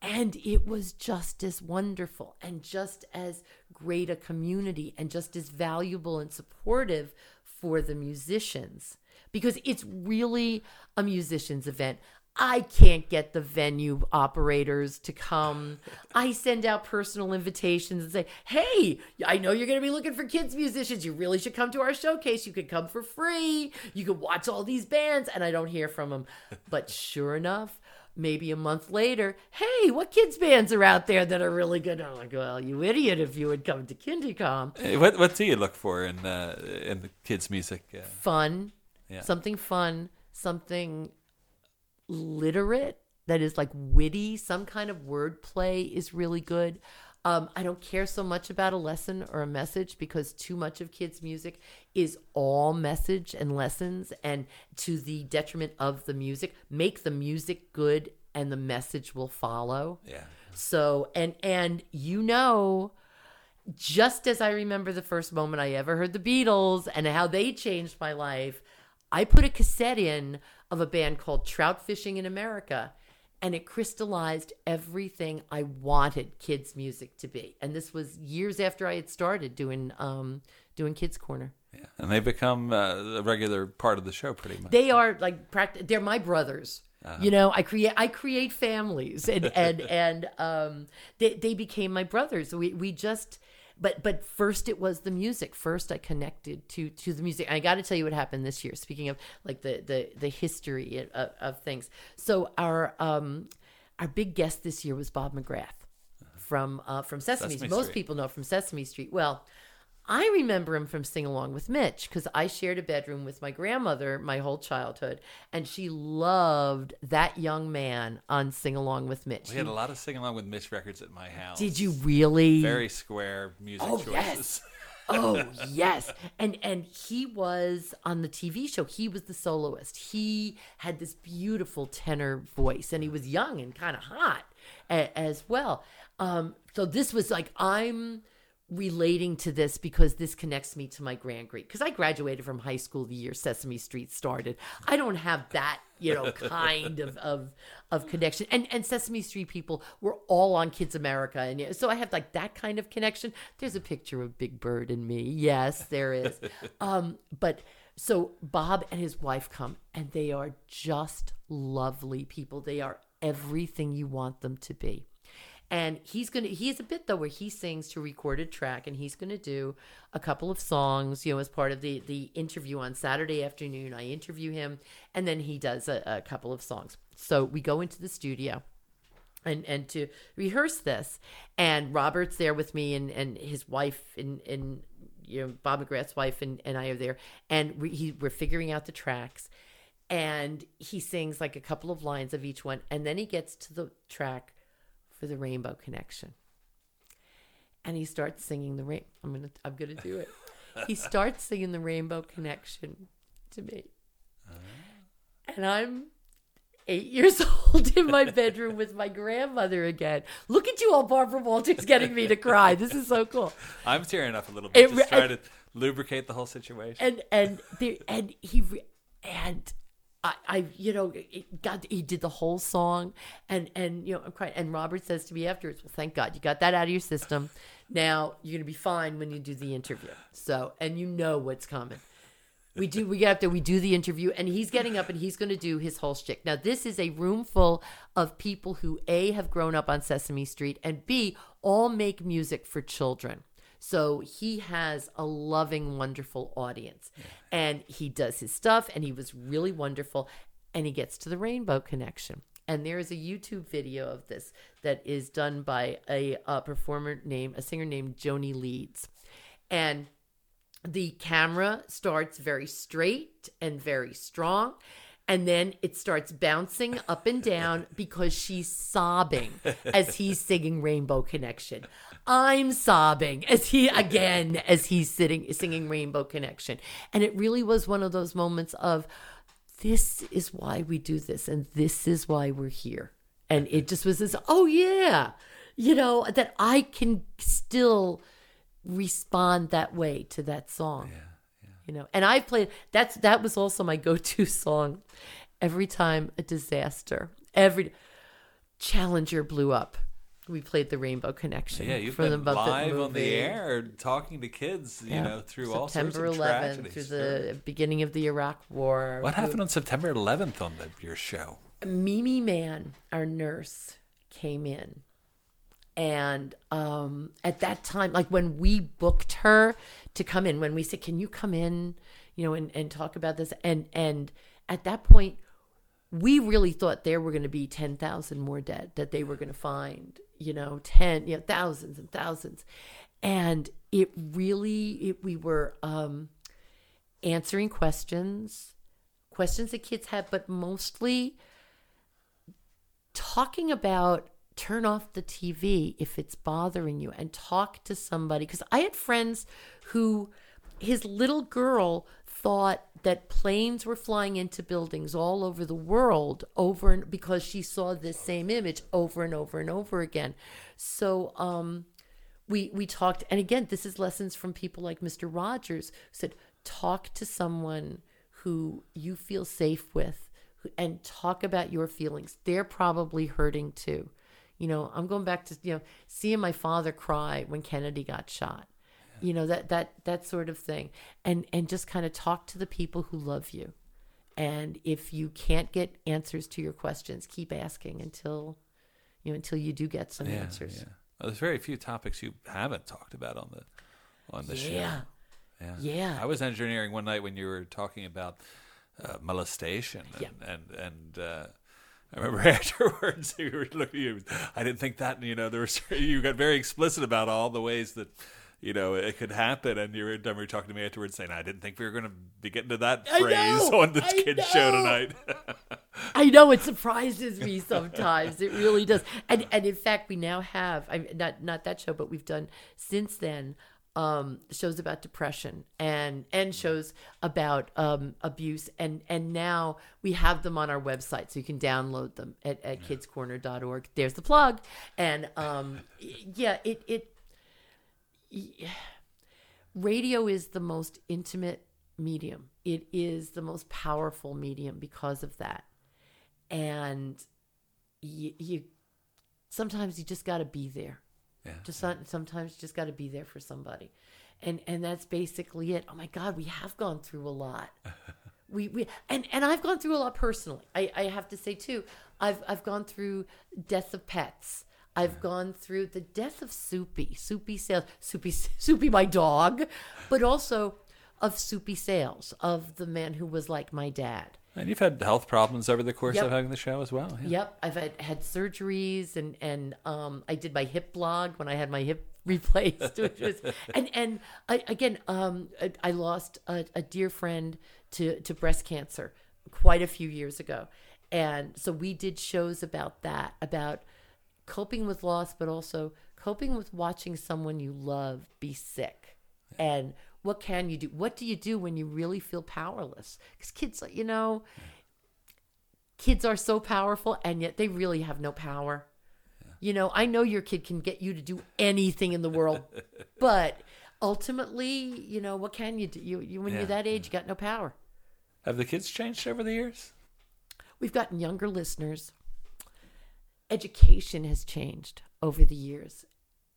And it was just as wonderful and just as great a community and just as valuable and supportive for the musicians because it's really a musician's event. I can't get the venue operators to come. I send out personal invitations and say, hey, I know you're going to be looking for kids musicians. You really should come to our showcase. You could come for free. You could watch all these bands. And I don't hear from them. But sure enough, maybe a month later, hey, what kids bands are out there that are really good? I'm like, well, you idiot if you would come to KindieComm. Hey, What what do you look for in uh, in the kids' music? Uh, Fun, Yeah. something fun, something literate that is like witty, some kind of wordplay is really good. Um, I don't care so much about a lesson or a message because too much of kids' music is all message and lessons, and to the detriment of the music. Make the music good, and the message will follow. yeah. So, and and you know, just as I remember the first moment I ever heard the Beatles and how they changed my life, I put a cassette in of a band called Trout Fishing in America, and it crystallized everything I wanted kids music to be. And this was years after I had started doing um doing Kids Corner. Yeah. And they've become uh, a regular part of the show, pretty much. They are like pract- they're my brothers. You know, I create I create families and and (laughs) and um they they became my brothers. We we just but but first it was the music. First I connected to to the music. I got to tell you what happened this year. Speaking of like the the the history of, of things. So our um our big guest this year was Bob McGrath from uh, from Sesame, Sesame Most people know from Sesame Street. Well, I remember him from Sing Along with Mitch because I shared a bedroom with my grandmother my whole childhood, and she loved that young man on Sing Along with Mitch. We had a lot of sing along with Mitch records at my house. Did you really? Very square music Oh, choices. yes. oh (laughs) yes and and he was on the tv show he was the soloist he had this beautiful tenor voice and he was young and kind of hot a, as well um so this was like i'm relating to this because this connects me to my grand great because i graduated from high school the year sesame street started. I don't have that you know kind of of of connection. And and sesame street people were all on kids america and so i have like that kind of connection. There's a picture of big bird and me. Yes there is. (laughs) Um but so bob and his wife come and they are just lovely people. They are everything you want them to be and he's gonna he has a bit though where he sings to recorded track and he's gonna do a couple of songs you know as part of the the interview on saturday afternoon. I interview him and then he does a, a couple of songs. So we go into the studio and and to rehearse this and robert's there with me and and his wife and and you know bob mcgrath's wife and, and i are there and we, he, we're figuring out the tracks and he sings like a couple of lines of each one and then he gets to the track for the rainbow connection. And he starts singing the rain i'm gonna i'm gonna do it. (laughs) He starts singing the rainbow connection to me. Uh-huh. And i'm eight years (laughs) old in my bedroom with my grandmother again. Look at you all barbara walters getting me to cry. This is so cool. I'm tearing up a little bit, It just trying to lubricate the whole situation. and and the and he and I, I you know it got he did the whole song and and you know I'm crying. And Robert says to me afterwards well thank God you got that out of your system. Now you're gonna be fine when you do the interview. So and you know what's coming. We do we get up there we do the interview and he's getting up and he's to do his whole shtick. Now this is a room full of people who a have grown up on sesame street and b all make music for children so he has a loving wonderful audience. And he does his stuff and he was really wonderful and he gets to the rainbow connection. And there is a youtube video of this that is done by a, uh performer named a singer named joni leeds. And the camera starts very straight and very strong and then it starts bouncing up and down because she's sobbing as he's singing rainbow connection i'm sobbing as he again as he's sitting singing rainbow connection. And it really was one of those moments of this is why we do this and this is why we're here. And it just was this oh yeah you know that i can still respond that way to that song. You know and i played that's that was also my go-to (laughs) song. Every time a disaster every challenger blew up we played the rainbow connection yeah, you've from been the Muppet live on the movie. air talking to kids, you Yeah. know, through all sorts September of 11th tragedies. through the beginning of the Iraq War. What happened on September 11th on the, your show? Mimi Mann, our nurse, came in. And um, at that time, like when we booked her to come in, when we said, Can you come in, you know, and, and talk about this? And and at that point, we really thought there were going to be 10,000 more dead, that they were going to find, you know, 10, you know, thousands and thousands. And it really, it, we were um, answering questions, questions that kids had, but mostly talking about turn off the TV if it's bothering you and talk to somebody. Because I had friends who, his little girl thought that planes were flying into buildings all over the world over and because she saw this same image over and over and over again. So, um, we we talked and again this is lessons from people like mr rogers who said talk to someone who you feel safe with and talk about your feelings. They're probably hurting too. You know i'm going back to you know seeing my father cry when kennedy got shot you know that that that sort of thing and and just kind of talk to the people who love you and if you can't get answers to your questions keep asking until you know until you do get some answers Yeah. Well, there's very few topics you haven't talked about on the on the Yeah. show. Yeah. Yeah. I was engineering one night when you were talking about uh, molestation and Yeah. and, and uh, I remember (laughs) afterwards you were looking. You, I didn't think that. You know, there was (laughs) you got very explicit about all the ways that you know it could happen, and you were, talking to me afterwards saying, "I didn't think we were going to be getting to that phrase know, on this I kids show tonight." (laughs) I know it surprises me sometimes. It really does. And and in fact, we now have I not not that show, but we've done since then um shows about depression and and shows about um abuse and and now we have them on our website so you can download them at, at kidscorner.org there's the plug and um (laughs) yeah it it radio is the most intimate medium. It is the most powerful medium because of that. And you, you sometimes you just got to be there. Yeah. Just some- sometimes you just got to be there for somebody. And and that's basically it. Oh my god, we have gone through a lot. (laughs) we we and and I've gone through a lot personally. I I have to say too. I've I've gone through death of pets. I've gone through the death of Soupy, Soupy Sales, Soupy Soupy my dog, but also of Soupy Sales, of the man who was like my dad. and you've had health problems over the course Yep. of having the show as well. Yeah. Yep, I've had, had surgeries and and um, I did my hip blog when I had my hip (laughs) replaced, which was and and I, again um, I, I lost a, a dear friend to to breast cancer quite a few years ago, and so we did shows about that about coping with loss, but also coping with watching someone you love be sick and. What can you do? What do you do when you really feel powerless? Because kids, you know, kids are so powerful and yet they really have no power. You know, I know your kid can get you to do anything in the world, (laughs) but ultimately, you know, what can you do? You, you when Yeah, you're that age, you got no power. Have the kids changed over the years? We've gotten younger listeners. Education has changed over the years.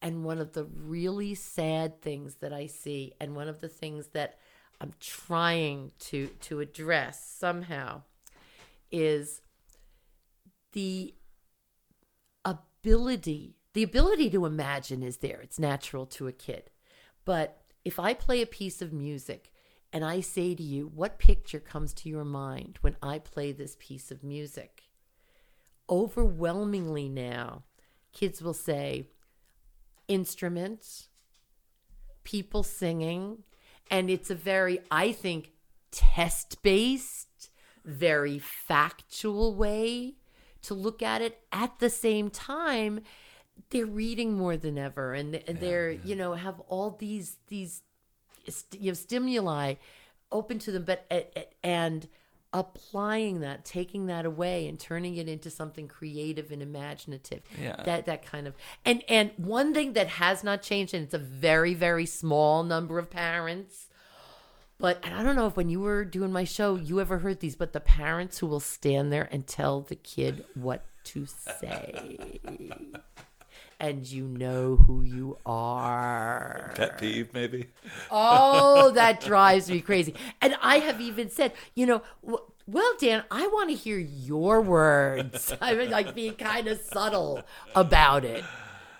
And one of the really sad things that I see, and one of the things that I'm trying to, to address somehow, is the ability the ability to imagine is there. It's natural to a kid. But if i play a piece of music and i say to you what picture comes to your mind when i play this piece of music overwhelmingly now kids will say instruments people singing and it's a very i think test based very factual way to look at it. At the same time they're reading more than ever and, they're you know have all these these you know stimuli open to them but and applying that taking that away and turning it into something creative and imaginative Yeah. that that kind of and and one thing that has not changed and it's a very very small number of parents but and I don't know if when you were doing my show, you ever heard these, but the parents who will stand there and tell the kid what to say. (laughs) and you know who you are. Pet peeve, maybe. Oh, (laughs) that drives me crazy. And I have even said, you know, well, Dan, I want to hear your words. (laughs) I mean, like being kind of subtle about it.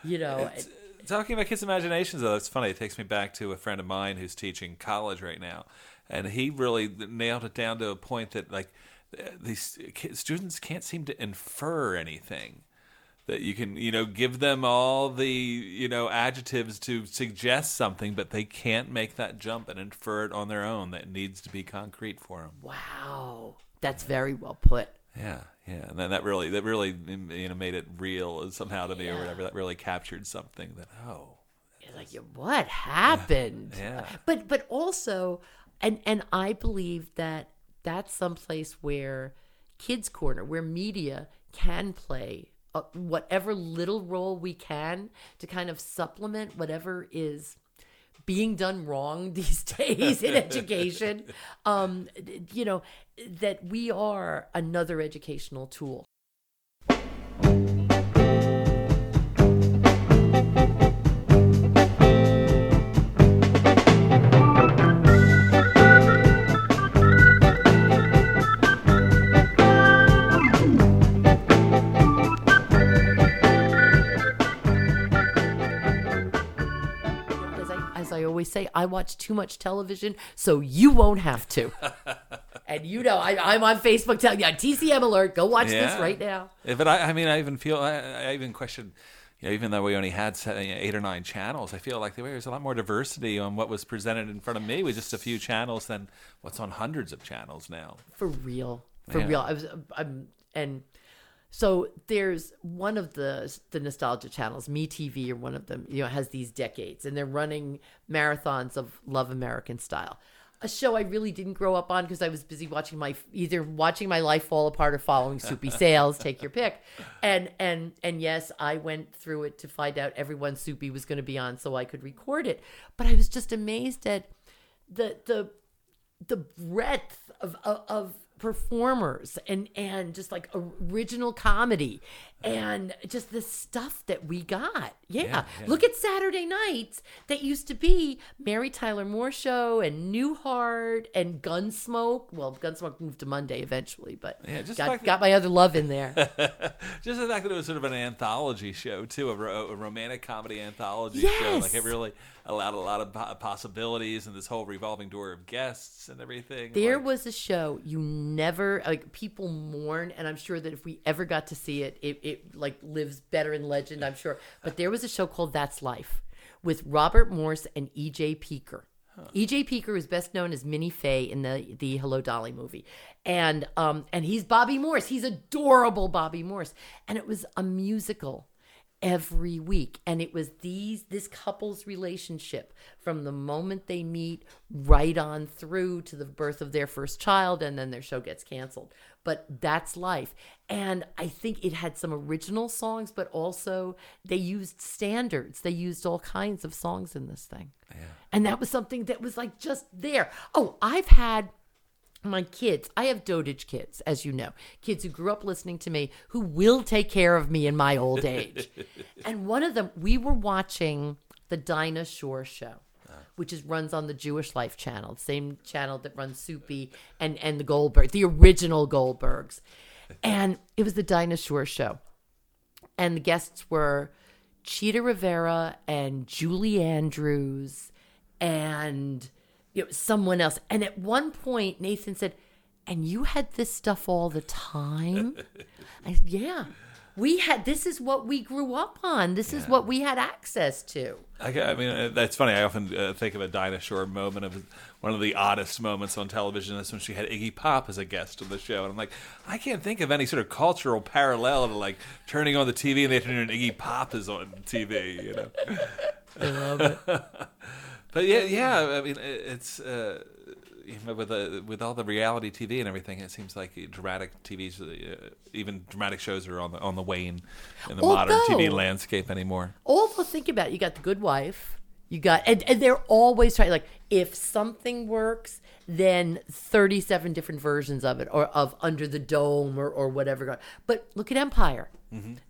You know, It's- talking about kids' imaginations, though, it's funny. It takes me back to a friend of mine who's teaching college right now, and he really nailed it down to a point that like uh, these students can't seem to infer anything. That you can, you know, give them all the, you know, adjectives to suggest something, but they can't make that jump and infer it on their own. That needs to be concrete for them. wow, that's very well put. Yeah, yeah, and then that really, that really, you know, made it real somehow to me or whatever. That really captured something. That oh, You're like what happened Yeah. but but also and and i believe that that's someplace where kids corner where media can play whatever little role we can to kind of supplement whatever is being done wrong (laughs) these days in education (laughs) um you know that we are another educational tool say, I watch too much television, so you won't have to. (laughs) and you know I, I'm on Facebook telling you TCM alert. Go watch this right now. Yeah, but I, I mean, I even feel, I, I even question, you know, even though we only had eight or nine channels, I feel like there was a lot more diversity on what was presented in front of me with just a few channels than what's on hundreds of channels now. for real for Yeah. real i was i'm and so there's one of the the nostalgia channels me tv or one of them you know has these decades and they're running marathons of love american style. A show i really didn't grow up on because i was busy watching my either watching my life fall apart or following soupy (laughs) sales take your pick. And and and yes i went through it to find out everyone soupy was going to be on so i could record it. But i was just amazed at the the the breadth of, of performers and and just like original comedy and just the stuff that we got yeah. Yeah, yeah. look at saturday nights that used to be mary tyler moore show and newhart and gunsmoke well gunsmoke moved to monday eventually but Yeah, just got, got my other love in there (laughs) Just the fact that it was sort of an anthology show too, a, ro- a romantic comedy anthology show. Like it really allowed a lot of possibilities and this whole revolving door of guests and everything. There like- was a show you never like people mourn, and I'm sure that if we ever got to see it, it, it like lives better in legend. I'm sure. But (laughs) there was a show called That's Life with Robert Morse and E.J. Peaker. E.J. Peaker is best known as Minnie Fay in the the Hello Dolly movie, and um and he's Bobby Morse. He's adorable Bobby Morse, and it was a musical every week. And it was these this couple's relationship from the moment they meet right on through to the birth of their first child and then their show gets canceled. But that's life. And i think it had some original songs but also they used standards. They used all kinds of songs in this thing. And that was something that was like just there. Oh i've had my kids i have dotage kids as you know kids who grew up listening to me who will take care of me in my old age. (laughs) And one of them we were watching the dinah shore show ah. which is runs on the jewish life channel the same channel that runs soupy and and the goldberg the original goldbergs. And it was the dinah shore show. And the guests were Chita Rivera and Julie Andrews and you know, someone else. And at one point, Nathan said, "And you had this stuff all the time?" (laughs) I said, "Yeah." We had this is what we grew up on. This is what we had access to. I, I mean, uh, that's funny. I often uh, think of a Dinah Shore moment of one of the oddest moments on television is when she had Iggy Pop as a guest on the show, and I'm like, I can't think of any sort of cultural parallel to like turning on the TV in the afternoon and Iggy Pop is on TV. You know. I love it. (laughs) But yeah, yeah. I mean, it's uh, you know, with the with all the reality TV and everything. It seems like dramatic TVs, uh, even dramatic shows, are on the on the wane in the modern TV landscape anymore. Also, think about it. You got the Good Wife. You got, and, and they're always trying. Like, if something works, then thirty-seven different versions of it, or of Under the Dome, or or whatever. But look at Empire.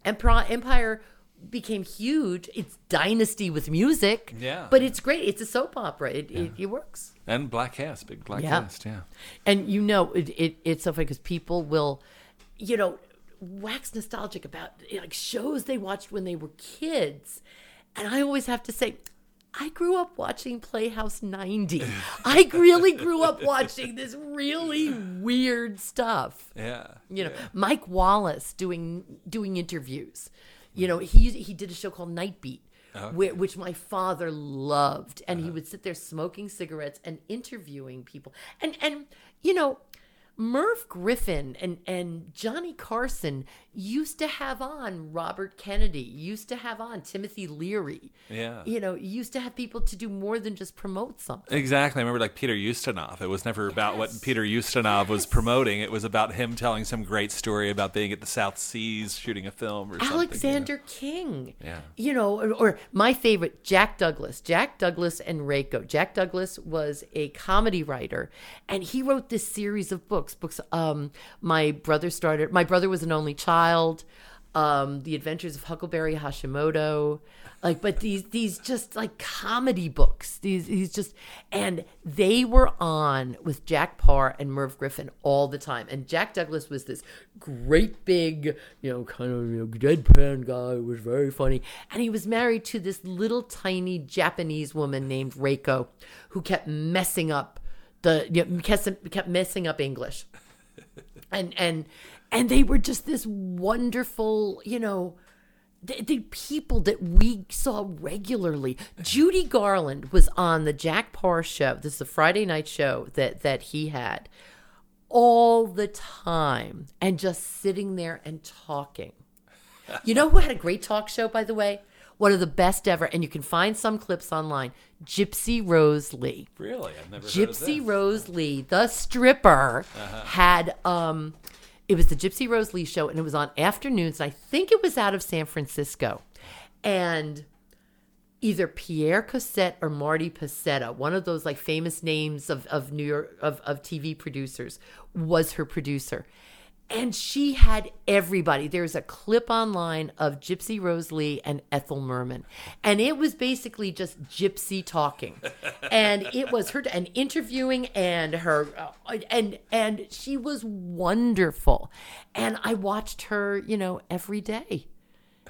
Empire, Empire became huge. It's dynasty with music. Yeah. but it's great. It's a soap opera. It it, it works. And Black Cast, big Black Yeah. Cast, yeah. And you know, it, it it's so funny because people will, you know, wax nostalgic about like shows they watched when they were kids, and I always have to say. I grew up watching Playhouse 90. (laughs) I really grew up watching this really weird stuff. Yeah. You know, Mike Wallace doing doing interviews. You know, he he did a show called Night Beat, uh-huh. whi- which my father loved, and he uh-huh. would sit there smoking cigarettes and interviewing people. And and you know, Merv Griffin and and Johnny Carson used to have on Robert Kennedy, used to have on Timothy Leary. Yeah. You know, used to have people to do more than just promote something. Exactly. I remember like Peter Ustinov. It was never about what Peter Ustinov was promoting. It was about him telling some great story about being at the South Seas shooting a film or something. you know? Alexander King. Yeah. You know, or, or my favorite, Jack Douglas. Jack Douglas and Reiko. Jack Douglas was a comedy writer, and he wrote this series of books. Books. Um, my brother started. My brother was an only child. Um, the Adventures of Huckleberry Hashimoto. Like, but these these just like comedy books. These these just and they were on with Jack Paar and Merv Griffin all the time. And Jack Douglas was this great big, you know, kind of you know, deadpan guy. who was very funny, and he was married to this little tiny Japanese woman named Reiko, who kept messing up the you know, kept, kept messing up English, and and and they were just this wonderful, you know, the, the people that we saw regularly. Judy Garland was on the Jack Paar show. This is a Friday night show that that he had all the time, and just sitting there and talking. You know who had a great talk show, by the way? One of the best ever, and you can find some clips online. Gypsy Rose Lee. Really, I've never Gypsy Rose Lee, the stripper, had um it was the Gypsy Rose Lee show and it was on afternoons. And I think it was out of San Francisco. And either Pierre Cossette or Marty Pasetta, one of those like famous names of, of New York of, of TV producers, was her producer. And she had everybody. There's a clip online of Gypsy Rose Lee and Ethel Merman. And it was basically just Gypsy talking. (laughs) and it was her and interviewing and her uh, and and she was wonderful. And I watched her, you know, every day.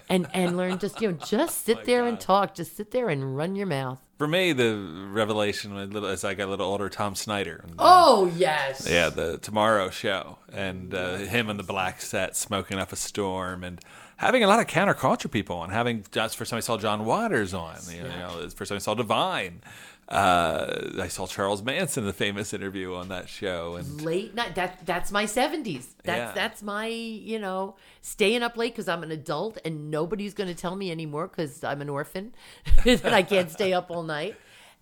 And and learn just, you know, (laughs) just sit there and talk. Just sit there and run your mouth. For me, the revelation was little, as I got a little older, Tom Snyder. And, Oh yes. Yeah, the Tomorrow Show, and uh, him and the black set smoking up a storm, and having a lot of counterculture people on. Having that's the first time I saw John Waters on. You know, it's the first time I saw Divine. Uh, I saw Charles Manson, in the famous interview on that show, and late night that that's my 70s that's Yeah. that's my you know staying up late because i'm an adult and nobody's going to tell me anymore because i'm an orphan (laughs) that i can't stay up all night.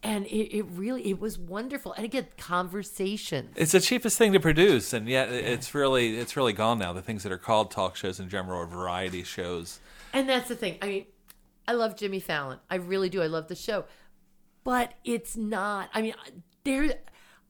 And it, it really it was wonderful. And again conversations. It's the cheapest thing to produce, and yet it's really it's really gone now. The things that are called talk shows in general are variety shows. and that's the thing. I mean i love jimmy fallon. I really do. I love the show but it's not i mean there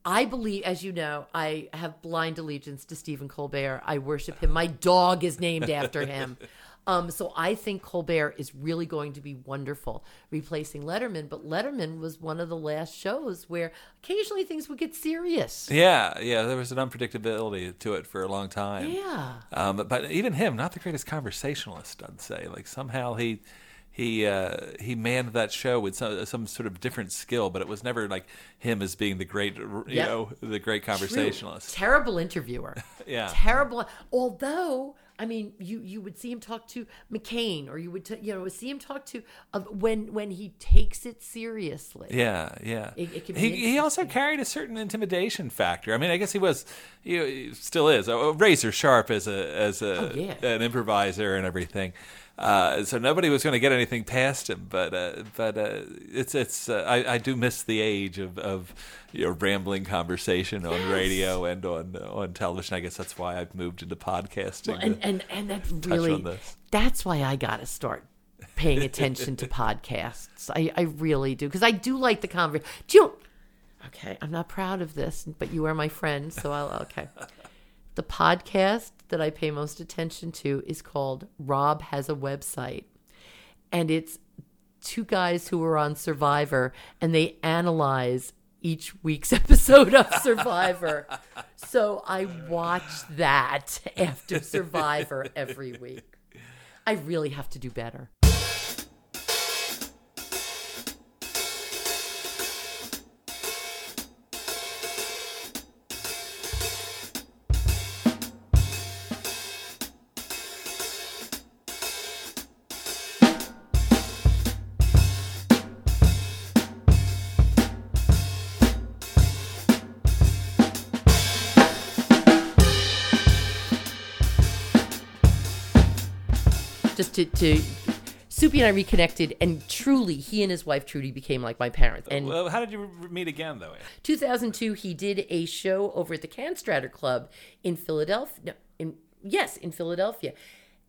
I believe, as you know, I have blind allegiance to Stephen Colbert. I worship him. My dog is named after him. (laughs) Um, so I think Colbert is really going to be wonderful replacing Letterman. But Letterman was one of the last shows where occasionally things would get serious. Yeah, yeah, there was an unpredictability to it for a long time. Yeah. Um, but, but even him, not the greatest conversationalist, I'd say. Like somehow he he uh, he manned that show with some some sort of different skill, but it was never like him as being the great, you Yep. know, the great True. conversationalist. Terrible interviewer. (laughs) Yeah. Terrible. Although, I mean, you you would see him talk to McCain, or you would t- you know see him talk to uh, when when he takes it seriously. Yeah, yeah. It- it can be he he also carried a certain intimidation factor. I mean, I guess he was, he, he still is, uh, razor sharp as a as a Oh, yeah. an improviser and everything. Uh, so nobody was going to get anything past him. But uh, but uh, it's it's uh, I, I do miss the age of of you know, rambling conversation on Yes. radio and on on television. I guess that's why I've moved into podcasting. Well, and and and that's really that's why I got to start paying attention to (laughs) podcasts. I I really do because I do like the conversation. Do you? Okay, I'm not proud of this, but you are my friend, so I'll okay. The podcast that I pay most attention to is called Rob Has a Website. And it's two guys who are on Survivor and they analyze each week's (laughs) episode of Survivor. so I watch that after Survivor every week. I really have to do better. To, Soupy and I reconnected, and truly, he and his wife Trudy became like my parents. And well, how did you meet again, though? 2002, he did a show over at the Cannstatter Club in Philadelphia. No, in yes, in Philadelphia.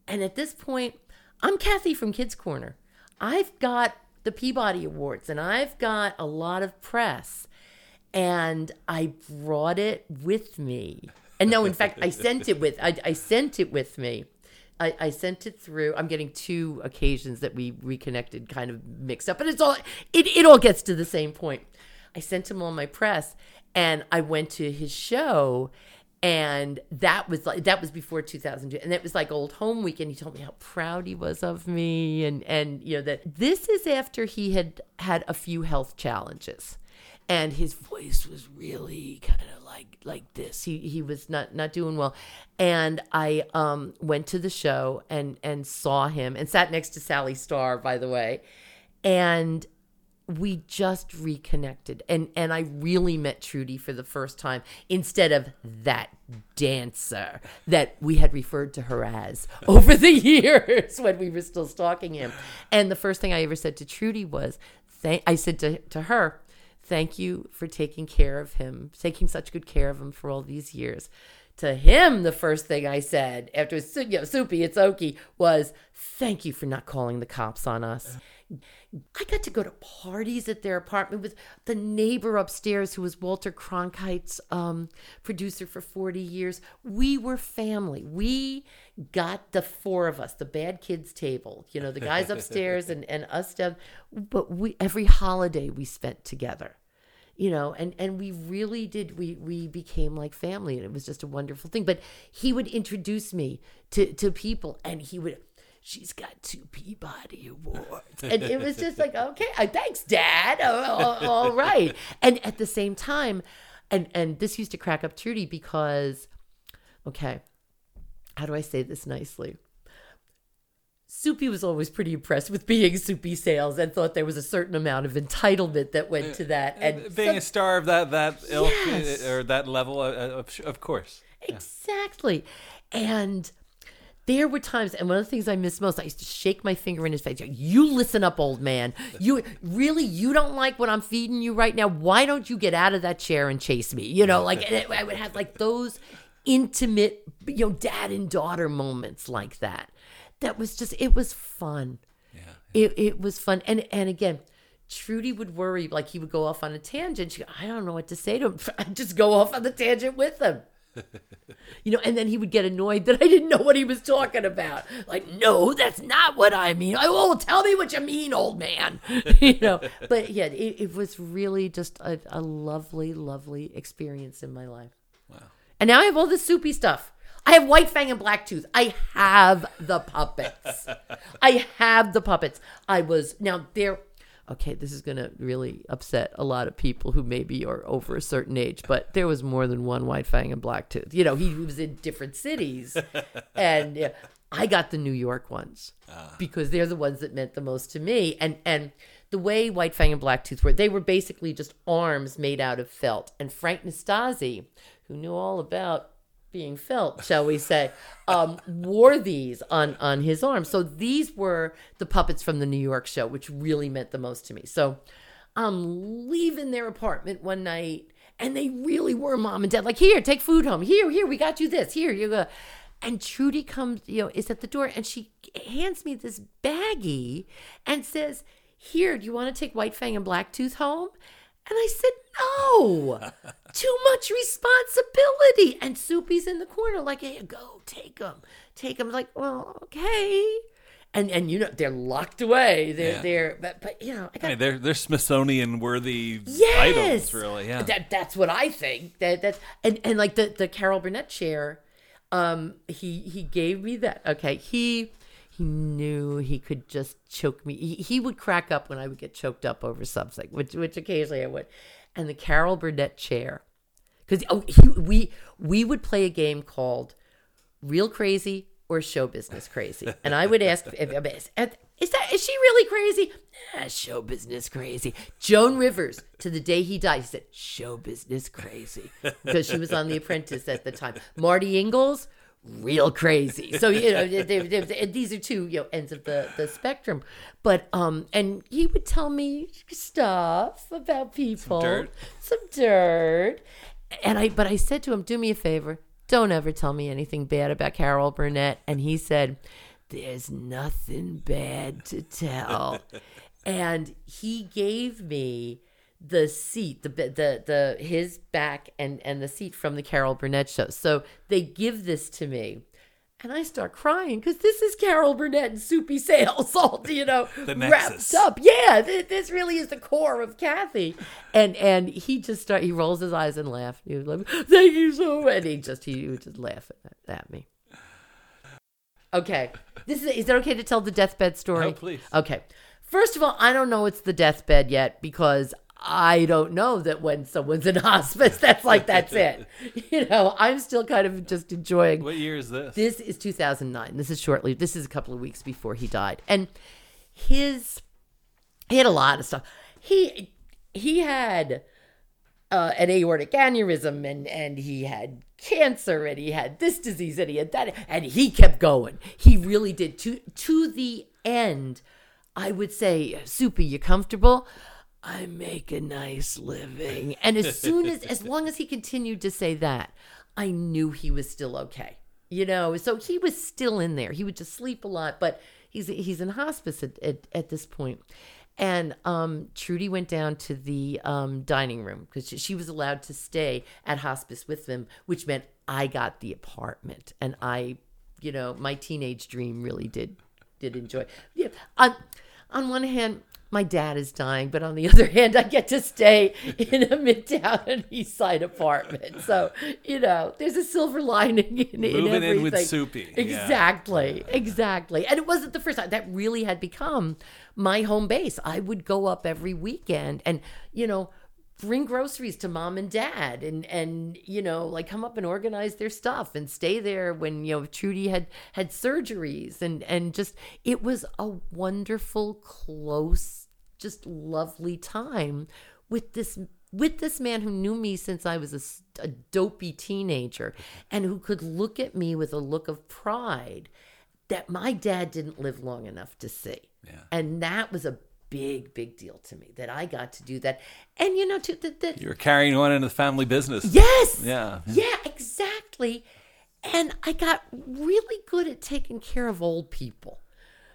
And at this point, I'm Kathy from Kids Corner. I've got the Peabody Awards, and I've got a lot of press, and I brought it with me. And no, in fact, I sent it with I, I sent it with me. I, I sent it through. I'm getting two occasions that we reconnected kind of mixed up, but it's all it, it all gets to the same point. I sent him all my press and I went to his show and that was like that was before 2002 and it was like old home week and he told me how proud he was of me and and you know that this is after he had had a few health challenges and his voice was really kind of like like this. He he was not not doing well, and I um went to the show and and saw him and sat next to Sally Starr, by the way, and we just reconnected and and I really met Trudy for the first time instead of that dancer that we had referred to her as (laughs) over the years when we were still stalking him. And the first thing I ever said to Trudy was thank I said to, to her, thank you for taking care of him, taking such good care of him for all these years. To him, the first thing I said after you know, Soupy, it's Okie, was thank you for not calling the cops on us. I got to go to parties at their apartment with the neighbor upstairs who was Walter Cronkite's um, producer for 40 years. We were family. We got the four of us, the bad kids table, you know, the guys upstairs and, and us down. But we every holiday we spent together you know and and we really did we we became like family and it was just a wonderful thing but he would introduce me to to people and he would she's got two Peabody Awards. And it was just like, (laughs) okay, uh, thanks, Dad. Oh, oh, all right. And at the same time, and and this used to crack up Trudy because, okay, how do I say this nicely? Soupy was always pretty impressed with being Soupy Sales and thought there was a certain amount of entitlement that went to that. And Uh, being some- a star of that that ilk Yes. uh, or that level, uh, of, of course. Exactly. And there were times, and one of the things I miss most, I used to shake my finger in his face. You listen up, old man. You really, you don't like what I'm feeding you right now. Why don't you get out of that chair and chase me? You know, like it- I would have like those intimate, you know, dad and daughter moments like that. That was just, it was fun. Yeah. It, it was fun. And, and again, Trudy would worry, like he would go off on a tangent. She I don't know what to say to him. (laughs) I'd just go off on the tangent with him you know, and then he would get annoyed that I didn't know what he was talking about. Like, no, that's not what I mean. Oh, tell me what you mean, old man. (laughs) you know, but yeah, it, it was really just a, a lovely, lovely experience in my life. Wow. And now I have all this soupy stuff. I have White Fang and Black Tooth. I have the puppets. (laughs) I have the puppets. I was now there. Okay, this is gonna really upset a lot of people who maybe are over a certain age, but there was more than one White Fang and Black Tooth. You know, he was in different cities, (laughs) and yeah, I got the New York ones ah. because they're the ones that meant the most to me. And and the way White Fang and Black Tooth were, they were basically just arms made out of felt. And Frank Nastasi, who knew all about being felt, shall we say, um, wore these on on his arm. So these were the puppets from the New York show, which really meant the most to me. So I'm leaving their apartment one night, and they really were mom and dad. Like, here, take food home. Here, here, we got you this. Here, you go. And Trudy comes, you know, is at the door, and she hands me this baggie and says, "Here, do you want to take White Fang and Black Tooth home?" And I said, no, too much responsibility. And Soupy's in the corner, like, hey, go, take them, take them. Like, well, okay. And and you know they're locked away. They're Yeah. they're but but you know I got Hey, they're they're Smithsonian worthy yes items, really. Yeah. that that's what I think. That that's and and like the the Carol Burnett chair, um he he gave me that. Okay, he he knew he could just choke me. He, he would crack up when I would get choked up over something, which which occasionally I would. And the Carol Burnett chair, because oh we we would play a game called Real Crazy or Show Business Crazy, and I would ask if- is that is she really crazy? Nah, show business crazy. Joan Rivers, to the day he died, he said show business crazy because she was on The Apprentice at the time. Marty Ingels, real crazy. So you know, they, they, they- these are two you know ends of the the spectrum. But um, and he would tell me stuff about people, dirt. some dirt, and I but I said to him, do me a favor, don't ever tell me anything bad about Carol Burnett. And he said, there's nothing bad to tell. (laughs) and he gave me the seat, the the the his back and and the seat from the Carol Burnett show. So they give this to me. And I start crying because this is Carol Burnett and Soupy Sales, (laughs) all you know, wrapped up. Yeah, th- this really is the core of Kathy. And and he just start he rolls his eyes and laughs. He was like, "Thank you so much." And he just he would just laugh at, at me. Okay, this is is it okay to tell the deathbed story? Oh, please. Okay. First of all, I don't know it's the deathbed yet because I don't know that when someone's in (laughs) hospice, that's like that's (laughs) it. You know, I'm still kind of just enjoying. What year is this? This is 2009. This is shortly. This is a couple of weeks before he died, and his he had a lot of stuff. He he had uh, an aortic aneurysm, and and he had cancer, and he had this disease, and he had that, and he kept going. He really did to to the end. I would say, Soupy, you comfortable? I make a nice living. And as soon as, as long as he continued to say that, I knew he was still okay. You know, so he was still in there. He would just sleep a lot, but he's he's in hospice at, at, at this point. And um, Trudy went down to the um, dining room because she, she was allowed to stay at hospice with them, which meant I got the apartment. And I, you know, my teenage dream really did did enjoy. Yeah, on on one hand, my dad is dying, but on the (laughs) other hand, I get to stay in a midtown and east side apartment. So, you know, there's a silver lining in, in Moving everything. in with Soupy. Yeah. Exactly. Exactly. And it wasn't the first time. That really had become my home base. I would go up every weekend and, you know, bring groceries to mom and dad and and you know like come up and organize their stuff and stay there when you know Trudy had had surgeries and and just it was a wonderful close just lovely time with this with this man who knew me since I was a dopey teenager and who could look at me with a look of pride that my dad didn't live long enough to see. Yeah. And that was a big, big deal to me that I got to do that. And you know, to that, that You were carrying on in the family business. yes, Yeah. yeah, exactly. And I got really good at taking care of old people,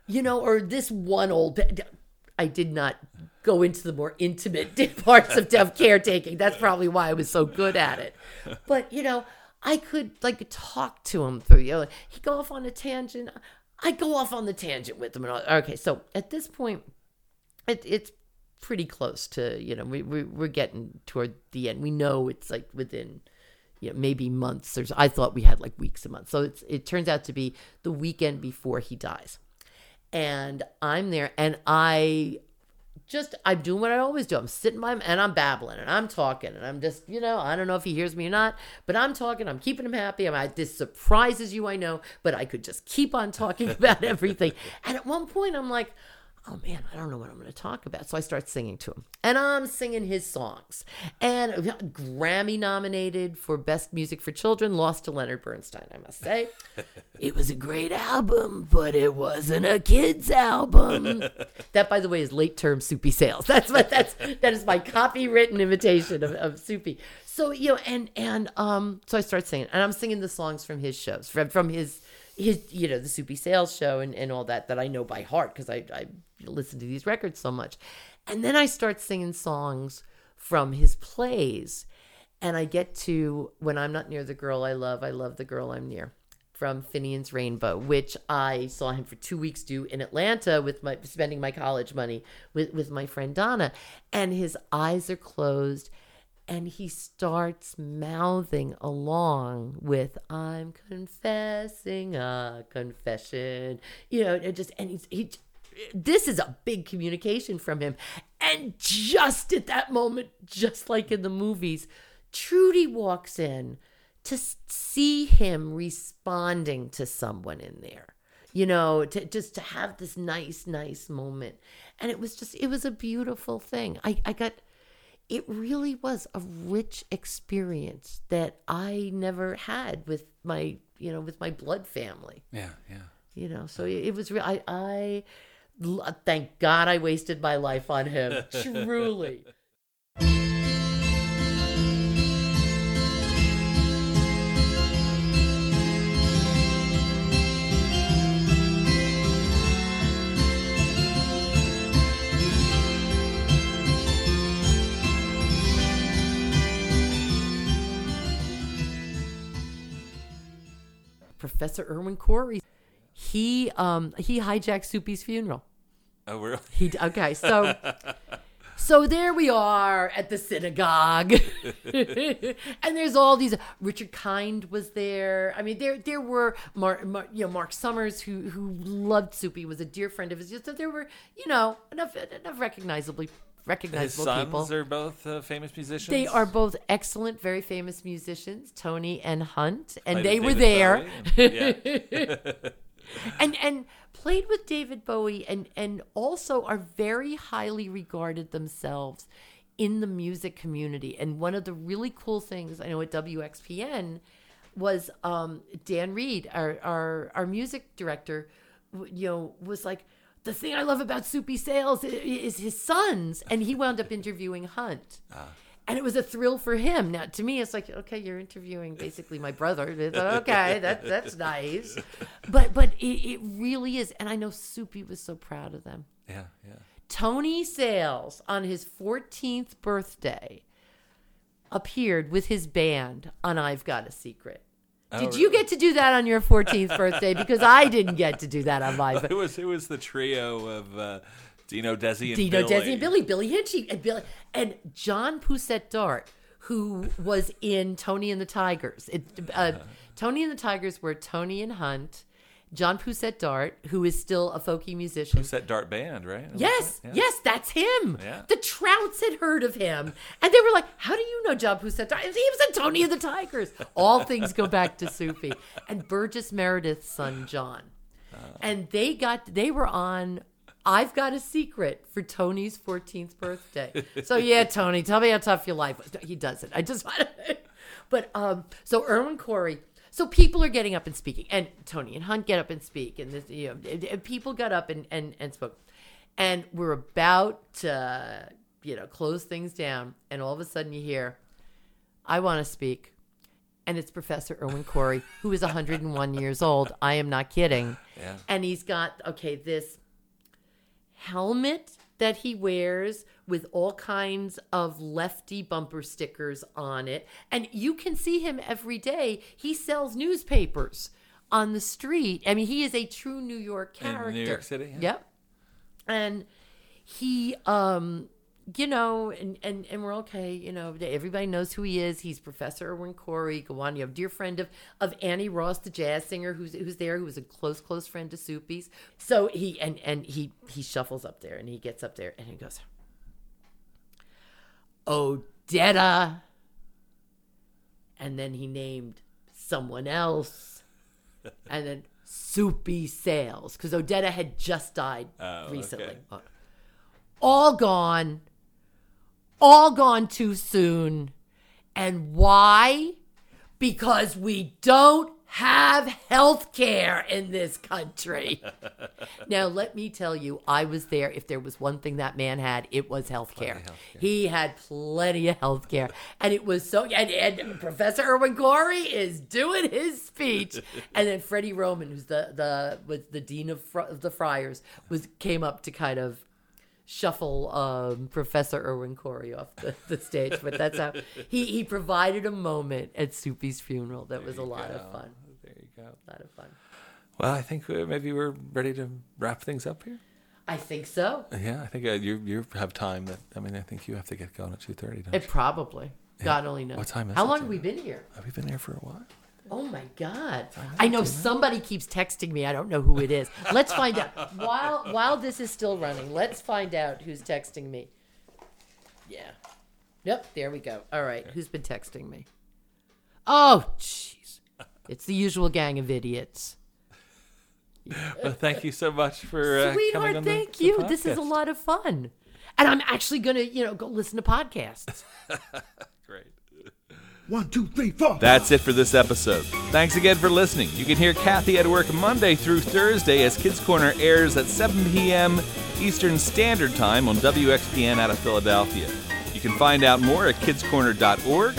you know, or this one old. I did not go into the more intimate (laughs) parts of, of caretaking. That's probably why I was so good at it. But you know, I could like talk to him through. You know, he'd go off on a tangent. I go off on the tangent with him. And okay, so at this point, it, it's pretty close to you know we, we we're getting toward the end. We know it's like within you know, maybe months. There's I thought we had like weeks and months. So it's it turns out to be the weekend before he dies, and I'm there, and I just I'm doing what I always do. I'm sitting by him and I'm babbling and I'm talking and I'm just you know I don't know if he hears me or not, but I'm talking. I'm keeping him happy. I'm like, this surprises you, I know, but I could just keep on talking (laughs) about everything. And at one point, I'm like. Oh man, I don't know what I'm going to talk about. So I start singing to him. And I'm singing his songs. And Grammy nominated for Best Music for Children, lost to Leonard Bernstein, I must say. (laughs) it was a great album, but it wasn't a kid's album. (laughs) that, by the way, is late term Soupy sales. That's what that's that is my copywritten imitation of, of Soupy. So you know, and and um, so I start singing, and I'm singing the songs from his shows, from from his his you know the Soupy sales show and and all that that I know by heart because I I listen to these records so much, and then I start singing songs from his plays, and I get to when I'm not near the girl I love, I love the girl I'm near from Finian's Rainbow, which I saw him for two weeks do in Atlanta with my spending my college money with, with my friend Donna. And his eyes are closed and he starts mouthing along with I'm confessing a confession. You know, just and he's he this is a big communication from him. And just at that moment, just like in the movies, Trudy walks in to see him responding to someone in there you know to just to have this nice nice moment and it was just it was a beautiful thing i i got it really was a rich experience that i never had with my you know with my blood family Yeah, yeah. you know so it, it was real i i thank god i wasted my life on him. (laughs) Truly. Professor irwin corey he um he hijacked soupy's funeral Oh, really? He okay, so (laughs) so there we are at the synagogue, (laughs) and there's all these. Richard Kind was there. I mean, there there were Mar, Mar, you know Mark Summers who who loved Soupy was a dear friend of his. So there were you know enough enough recognizably recognizable His sons people. are both uh, famous musicians. They are both excellent, very famous musicians, Tony and Hunt, and Played they were there. And- yeah. (laughs) and and played with David Bowie and and also are very highly regarded themselves in the music community. And one of the really cool things I know at WXPN was um, Dan Reed, our, our our music director, you know, was like the thing I love about Soupy Sales is his sons, and he wound up interviewing Hunt. And it was a thrill for him. Now, to me, it's like, okay, you're interviewing basically my brother. Okay, that that's nice. But but it, it really is, and I know Soupy was so proud of them. yeah, yeah. Tony Sales on his 14th birthday appeared with his band on I've Got a Secret. Did you get to do that on your 14th birthday? Because I didn't get to do that on my (laughs) It was it was the trio of uh, Dino, Desi, and Dino, Billy. Desi, and Billy, Billy Hinsche, and Billy, and John Pousette Dart, who was in Tony and the Tigers. It, uh, Tony and the Tigers were Tony and Hunt, John Pousette Dart, who is still a folky musician. That Dart band, right? Yes, Yeah. yes, that's him. Yeah. The Trouts had heard of him, and they were like, "How do you know John Pousette? Dart? He was in Tony and the Tigers." All things go back to Soupy and Burgess Meredith's son John, and they got they were on. I've got a secret for Tony's 14th birthday. So yeah, (laughs) Tony, tell me how tough your life was. No, He doesn't. I just want to. (laughs) But um, so Irwin Corey. So people are getting up and speaking, and Tony and Hunt get up and speak, and this, you know, and- people got up and, and, and spoke, and we're about to, you know, close things down, and all of a sudden you hear, "I want to speak," and it's Professor Irwin Corey, who is 101 years old. I am not kidding, Yeah. and he's got okay this helmet that he wears with all kinds of lefty bumper stickers on it. And you can see him every day. He sells newspapers on the street. I mean, he is a true New York In New character. York City, yeah. Yep. And he um you know, and, and, and we're okay, you know, everybody knows who he is. He's Professor Irwin Corey. Go on, you have dear friend of, of Annie Ross, the jazz singer, who's who's there, who was a close, close friend to Soupy's. So he and and he he shuffles up there and he gets up there and he goes, Odetta. And then he named someone else. (laughs) and then Soupy Sales. Because Odetta had just died Oh, recently. okay. All gone. All gone too soon. And why? Because we don't have health care in this country. (laughs) now, let me tell you, I was there. If there was one thing that man had, it was health care. He had plenty of health care. And it was so, and, and Professor Irwin Corey is doing his speech. (laughs) And then Freddie Roman, who's the, the, was the dean of, Fr- of the Friars, was, came up to kind of shuffle um, Professor Irwin Corey off the, the stage. But that's how (laughs) he, he provided a moment at Soupy's funeral that was a lot of fun. There you go. A lot of fun. Well, I think uh, maybe we're ready to wrap things up here. I think so. Yeah, I think uh, you you have time. That I mean, I think you have to get going at two thirty. It probably. God only knows. What time is How it, How long have we been here? Have we been here for a while? Oh my God. I know somebody keeps texting me. I don't know who it is. Let's find out. (laughs) While while this is still running, let's find out who's texting me. Yeah. Yep, there we go. All right. Who's been texting me? Oh, jeez. It's the usual gang of idiots. (laughs) Well, thank you so much for uh, coming Sweetheart, on the- thank the you. This is a lot of fun. And I'm actually going to, you know, go listen to podcasts. (laughs) One, two, three, four. That's it for this episode. Thanks again for listening. You can hear Kathy at work Monday through Thursday as Kids Corner airs at 7 p.m. Eastern Standard Time on WXPN out of Philadelphia. You can find out more at kidscorner.org.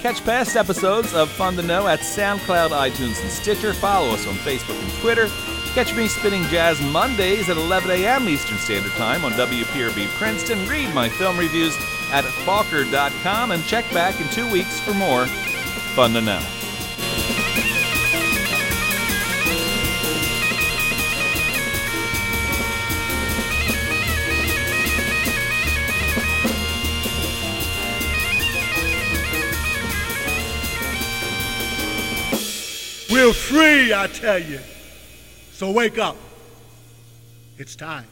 Catch past episodes of Fun to Know at SoundCloud, iTunes, and Stitcher. Follow us on Facebook and Twitter. Catch me spinning jazz Mondays at 11 a.m. Eastern Standard Time on WPRB Princeton. Read my film reviews at Falker.com and check back in two weeks for more Fun to Know. We're free, I tell you. So wake up. It's time.